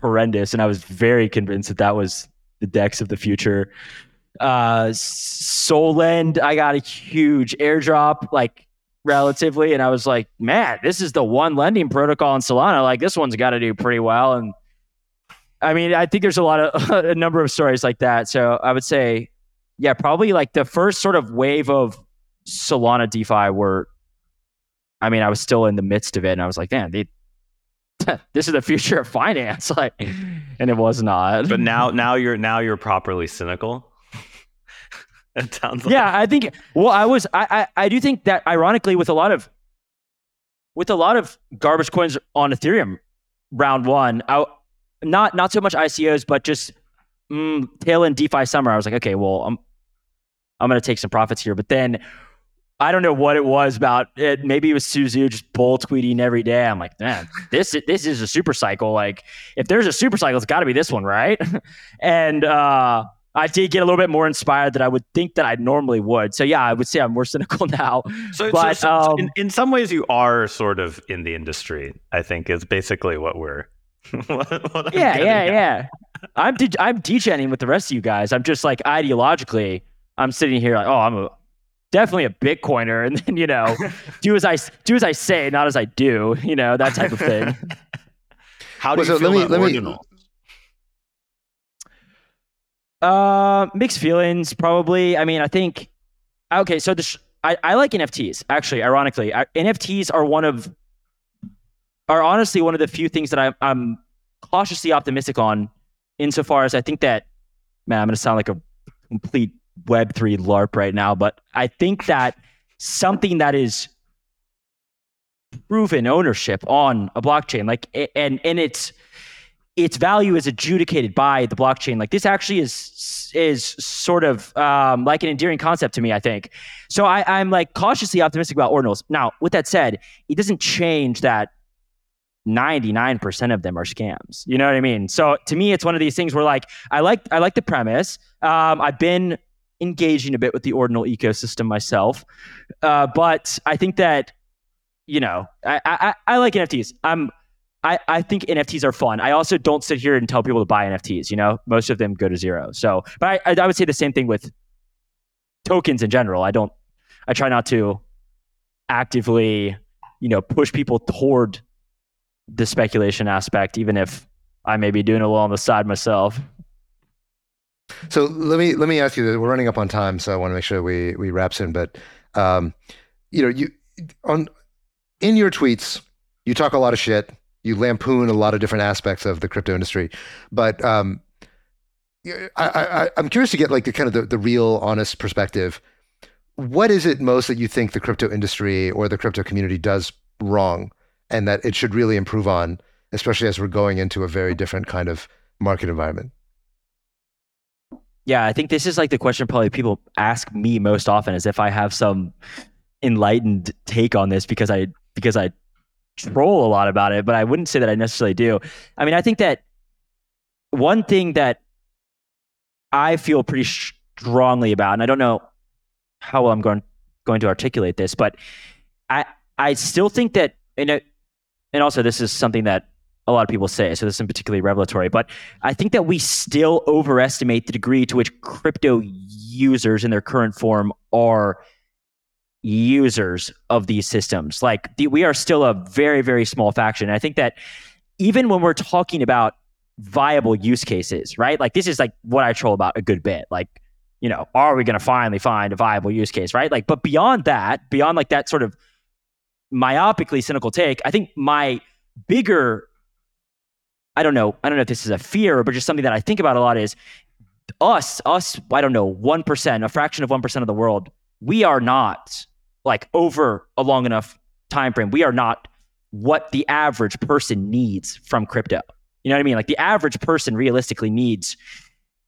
horrendous, and I was very convinced that that was the DEX of the future. Uh, Solend, I got a huge airdrop, like relatively, and I was like, man, this is the one lending protocol in Solana. Like this one's got to do pretty well, and I mean, I think there's a lot of a number of stories like that. So I would say, yeah, probably like the first sort of wave of Solana DeFi were. I mean, I was still in the midst of it, and I was like, "Man, they, this is the future of finance." Like, and it was not. But now now you're now you're properly cynical. it sounds like yeah, I think. Well, I was. I, I I do think that ironically, with a lot of with a lot of garbage coins on Ethereum, round one, I, not not so much ICOs, but just mm, tail end DeFi summer. I was like, okay, well, I'm I'm going to take some profits here. But then I don't know what it was about it. Maybe it was Su Zhu just bull tweeting every day. I'm like, man, this this is a super cycle. Like, if there's a super cycle, it's got to be this one, right? and uh, I did get a little bit more inspired than I would think that I normally would. So yeah, I would say I'm more cynical now. So, but so, so um, in, in some ways, you are sort of in the industry. I think is basically what we're. what, what I'm yeah, yeah, at. yeah. I'm de- I'm degening with the rest of you guys. I'm just like ideologically, I'm sitting here like, oh, I'm a definitely a Bitcoiner, and then you know, do as I do as I say, not as I do. You know that type of thing. How do Well, you so feel let me- about let me- Uh, mixed feelings, probably. I mean, I think. Okay, so the sh- I I like NFTs. Actually, ironically, I, NFTs are one of are honestly one of the few things that I, I'm cautiously optimistic on, insofar as I think that man, I'm going to sound like a complete Web three LARP right now, but I think that something that is proven ownership on a blockchain, like and and it's its value is adjudicated by the blockchain. Like this actually is is sort of um, like an endearing concept to me. I think so. I, I'm like cautiously optimistic about ordinals. Now, with that said, it doesn't change that 99% of them are scams. You know what I mean? So to me, it's one of these things where like I like I like the premise. Um, I've been engaging a bit with the ordinal ecosystem myself, uh, but I think that you know I, I I like NFTs. I'm I, I think NFTs are fun. I also don't sit here and tell people to buy NFTs. You know, most of them go to zero. So, but I, I, I would say the same thing with tokens in general. I don't. I try not to actively, you know, push people toward the speculation aspect, even if I may be doing a little on the side myself. So let me let me ask you. That we're running up on time, so I want to make sure we we wrap soon. But um, you know, you on in your tweets, you talk a lot of shit. You lampoon a lot of different aspects of the crypto industry, but um, I, I'm curious to get like the kind of the, the real, honest perspective. What is it most that you think the crypto industry or the crypto community does wrong, and that it should really improve on, especially as we're going into a very different kind of market environment? Yeah, I think this is like the question probably people ask me most often, as if I have some enlightened take on this because I because I troll a lot about it, but I wouldn't say that I necessarily do. I mean, I think that one thing that I feel pretty strongly about, and I don't know how well I'm going going to articulate this, but I I still think that and it, and also this is something that a lot of people say, so this isn't particularly revelatory, but I think that we still overestimate the degree to which crypto users in their current form are users of these systems. Like the, we are still a very, very small faction. And I think that even when we're talking about viable use cases, right? Like this is like what I troll about a good bit. Like, you know, are we going to finally find a viable use case, right? Like, but beyond that, beyond like that sort of myopically cynical take, I think my bigger I don't know, I don't know if this is a fear, but just something that I think about a lot is us, us, I don't know, 1%, a fraction of 1% of the world, we are not like over a long enough time frame. We are not what the average person needs from crypto. You know what I mean? Like the average person realistically needs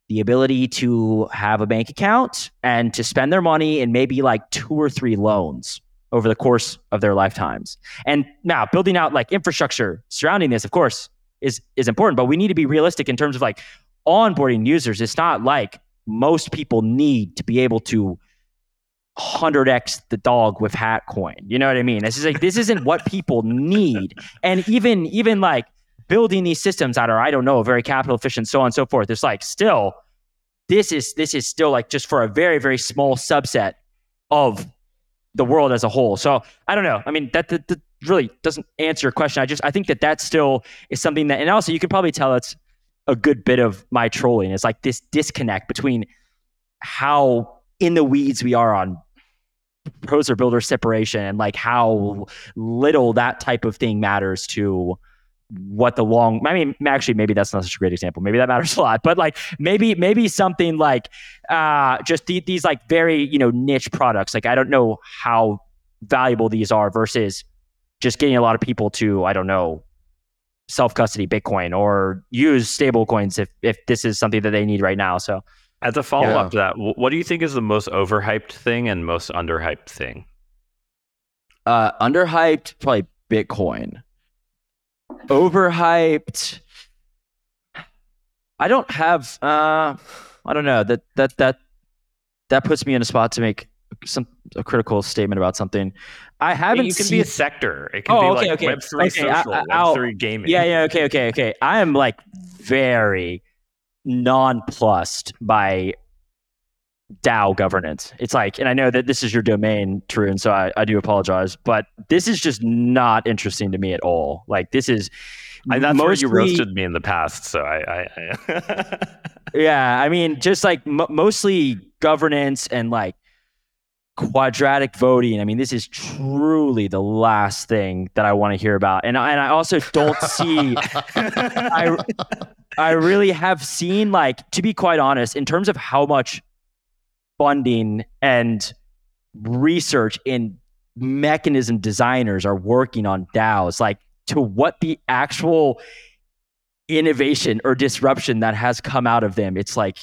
the ability to have a bank account and to spend their money in maybe like two or three loans over the course of their lifetimes. And now building out like infrastructure surrounding this, of course, is is important, but we need to be realistic in terms of like onboarding users. It's not like most people need to be able to 100x the dog with hat coin. You know what I mean? This is like this isn't what people need. And even even like building these systems that are I don't know, very capital efficient so on and so forth. It's like still this is this is still like just for a very very small subset of the world as a whole. So I don't know. I mean that, that, that really doesn't answer your question. I just I think that that still is something that, and also you can probably tell it's a good bit of my trolling. It's like this disconnect between how in the weeds we are on proposer builder separation and like how little that type of thing matters to what the long i mean actually maybe that's not such a great example maybe that matters a lot but like maybe maybe something like uh just the, these like very you know niche products like i don't know how valuable these are versus just getting a lot of people to i don't know self custody bitcoin or use stable coins if if this is something that they need right now so As a follow Yeah. up to that, what do you think is the most overhyped thing and most underhyped thing? Uh, underhyped, probably Bitcoin. Overhyped. I don't have. Uh, I don't know that that that that puts me in a spot to make some a critical statement about something. I haven't you can seen. be a sector. It can Oh, be okay, like okay. Web three Okay, social, Web three gaming. yeah, yeah, okay, okay, okay. I am like very nonplussed by DAO governance. It's like, and I know that this is your domain, True, and so I, I do apologize, but this is just not interesting to me at all. Like, this is And that's where you roasted me in the past. So I, I, I Yeah, I mean, just like m- mostly governance and like quadratic voting. I mean, this is truly the last thing that I want to hear about. And and I also don't see. I I really have seen like to be quite honest, in terms of how much funding and research in mechanism designers are working on DAOs, like to what the actual innovation or disruption that has come out of them, it's like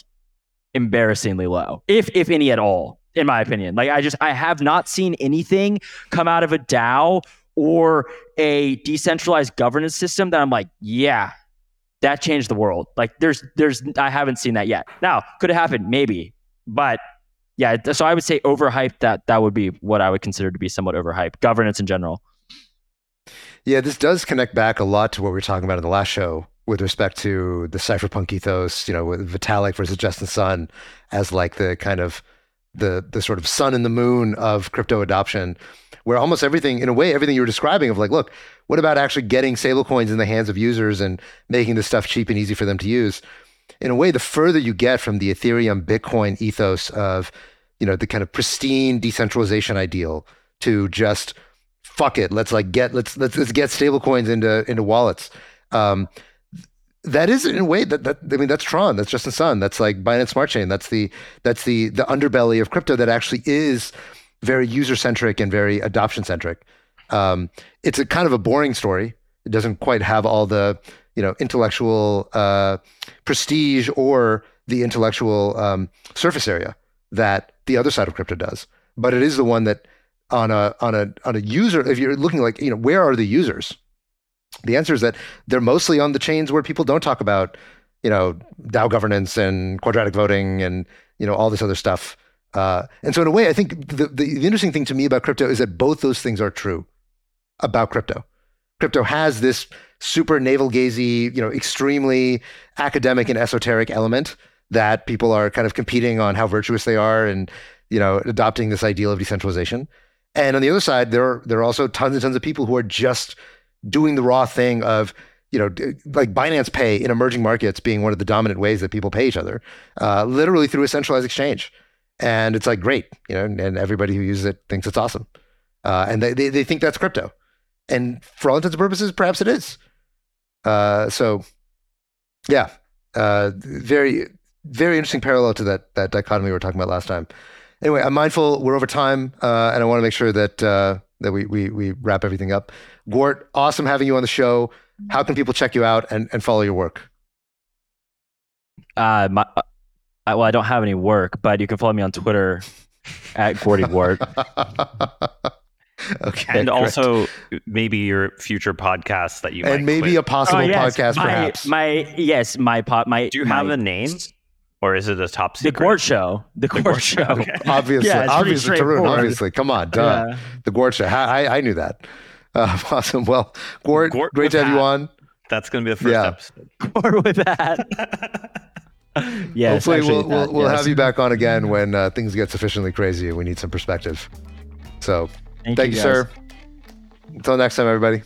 embarrassingly low, if if any at all, in my opinion. Like I just I have not seen anything come out of a DAO or a decentralized governance system that I'm like, yeah, that changed the world. Like there's there's I haven't seen that yet. Now, could it happen? Maybe. But yeah, so I would say overhyped that that would be what I would consider to be somewhat overhyped. Governance in general. Yeah, this does connect back a lot to what we were talking about in the last show with respect to the cypherpunk ethos, you know, with Vitalik versus Justin Sun as like the kind of the the sort of sun and the moon of crypto adoption, where almost everything, in a way, everything you were describing of like, look, what about actually getting stablecoins in the hands of users and making this stuff cheap and easy for them to use? In a way, the further you get from the Ethereum Bitcoin ethos of, you know, the kind of pristine decentralization ideal to just fuck it, let's like get let's let's let's get stablecoins into into wallets. Um, that is in a way that, that I mean that's Tron, that's Justin Sun, that's like Binance Smart Chain, that's the that's the the underbelly of crypto that actually is very user centric and very adoption centric. Um, it's a kind of a boring story. It doesn't quite have all the you know intellectual uh, prestige or the intellectual um, surface area that the other side of crypto does. But it is the one that on a on a on a user if you're looking like you know where are the users? The answer is that they're mostly on the chains where people don't talk about you know DAO governance and quadratic voting and you know all this other stuff. Uh, and so in a way I think the, the the interesting thing to me about crypto is that both those things are true about crypto. Crypto has this super navel gazy you know extremely academic and esoteric element that people are kind of competing on how virtuous they are and you know adopting this ideal of decentralization and on the other side, there are there are also tons and tons of people who are just doing the raw thing of you know like Binance Pay in emerging markets being one of the dominant ways that people pay each other, uh, literally through a centralized exchange. And it's like great, you know, and, and everybody who uses it thinks it's awesome, uh, and they, they they think that's crypto. And for all intents and purposes, perhaps it is. Uh, so, yeah, uh, very very interesting parallel to that that dichotomy we were talking about last time anyway, I'm mindful we're over time, uh, and I want to make sure that uh, that we, we we wrap everything up. Gwart, awesome having you on the show. How can people check you out and, and follow your work? Uh, my, uh, well, I don't have any work, but you can follow me on Twitter at Gwarty Gwart. okay, and great. also maybe your future podcast that you might and maybe quit. a possible Oh, yes, podcast, my, perhaps. My yes, my pot. My Do you have my, a name, or is it a top secret? The secret? Gwart Show. The Gwart Gwart Show. Show, okay. obviously, Yeah, it's obviously, Tarun, obviously. Come on, duh. Yeah. The Gwart show. I, I I knew that. Uh, awesome. Well, Gwart, Gwart great to have you on. That's going to be the first Yeah. episode. Gwart with that. yeah. Hopefully, actually, we'll we'll, that, we'll have you back on again when uh, things get sufficiently crazy and we need some perspective. So, thank, you, guys. sir. Until next time, everybody.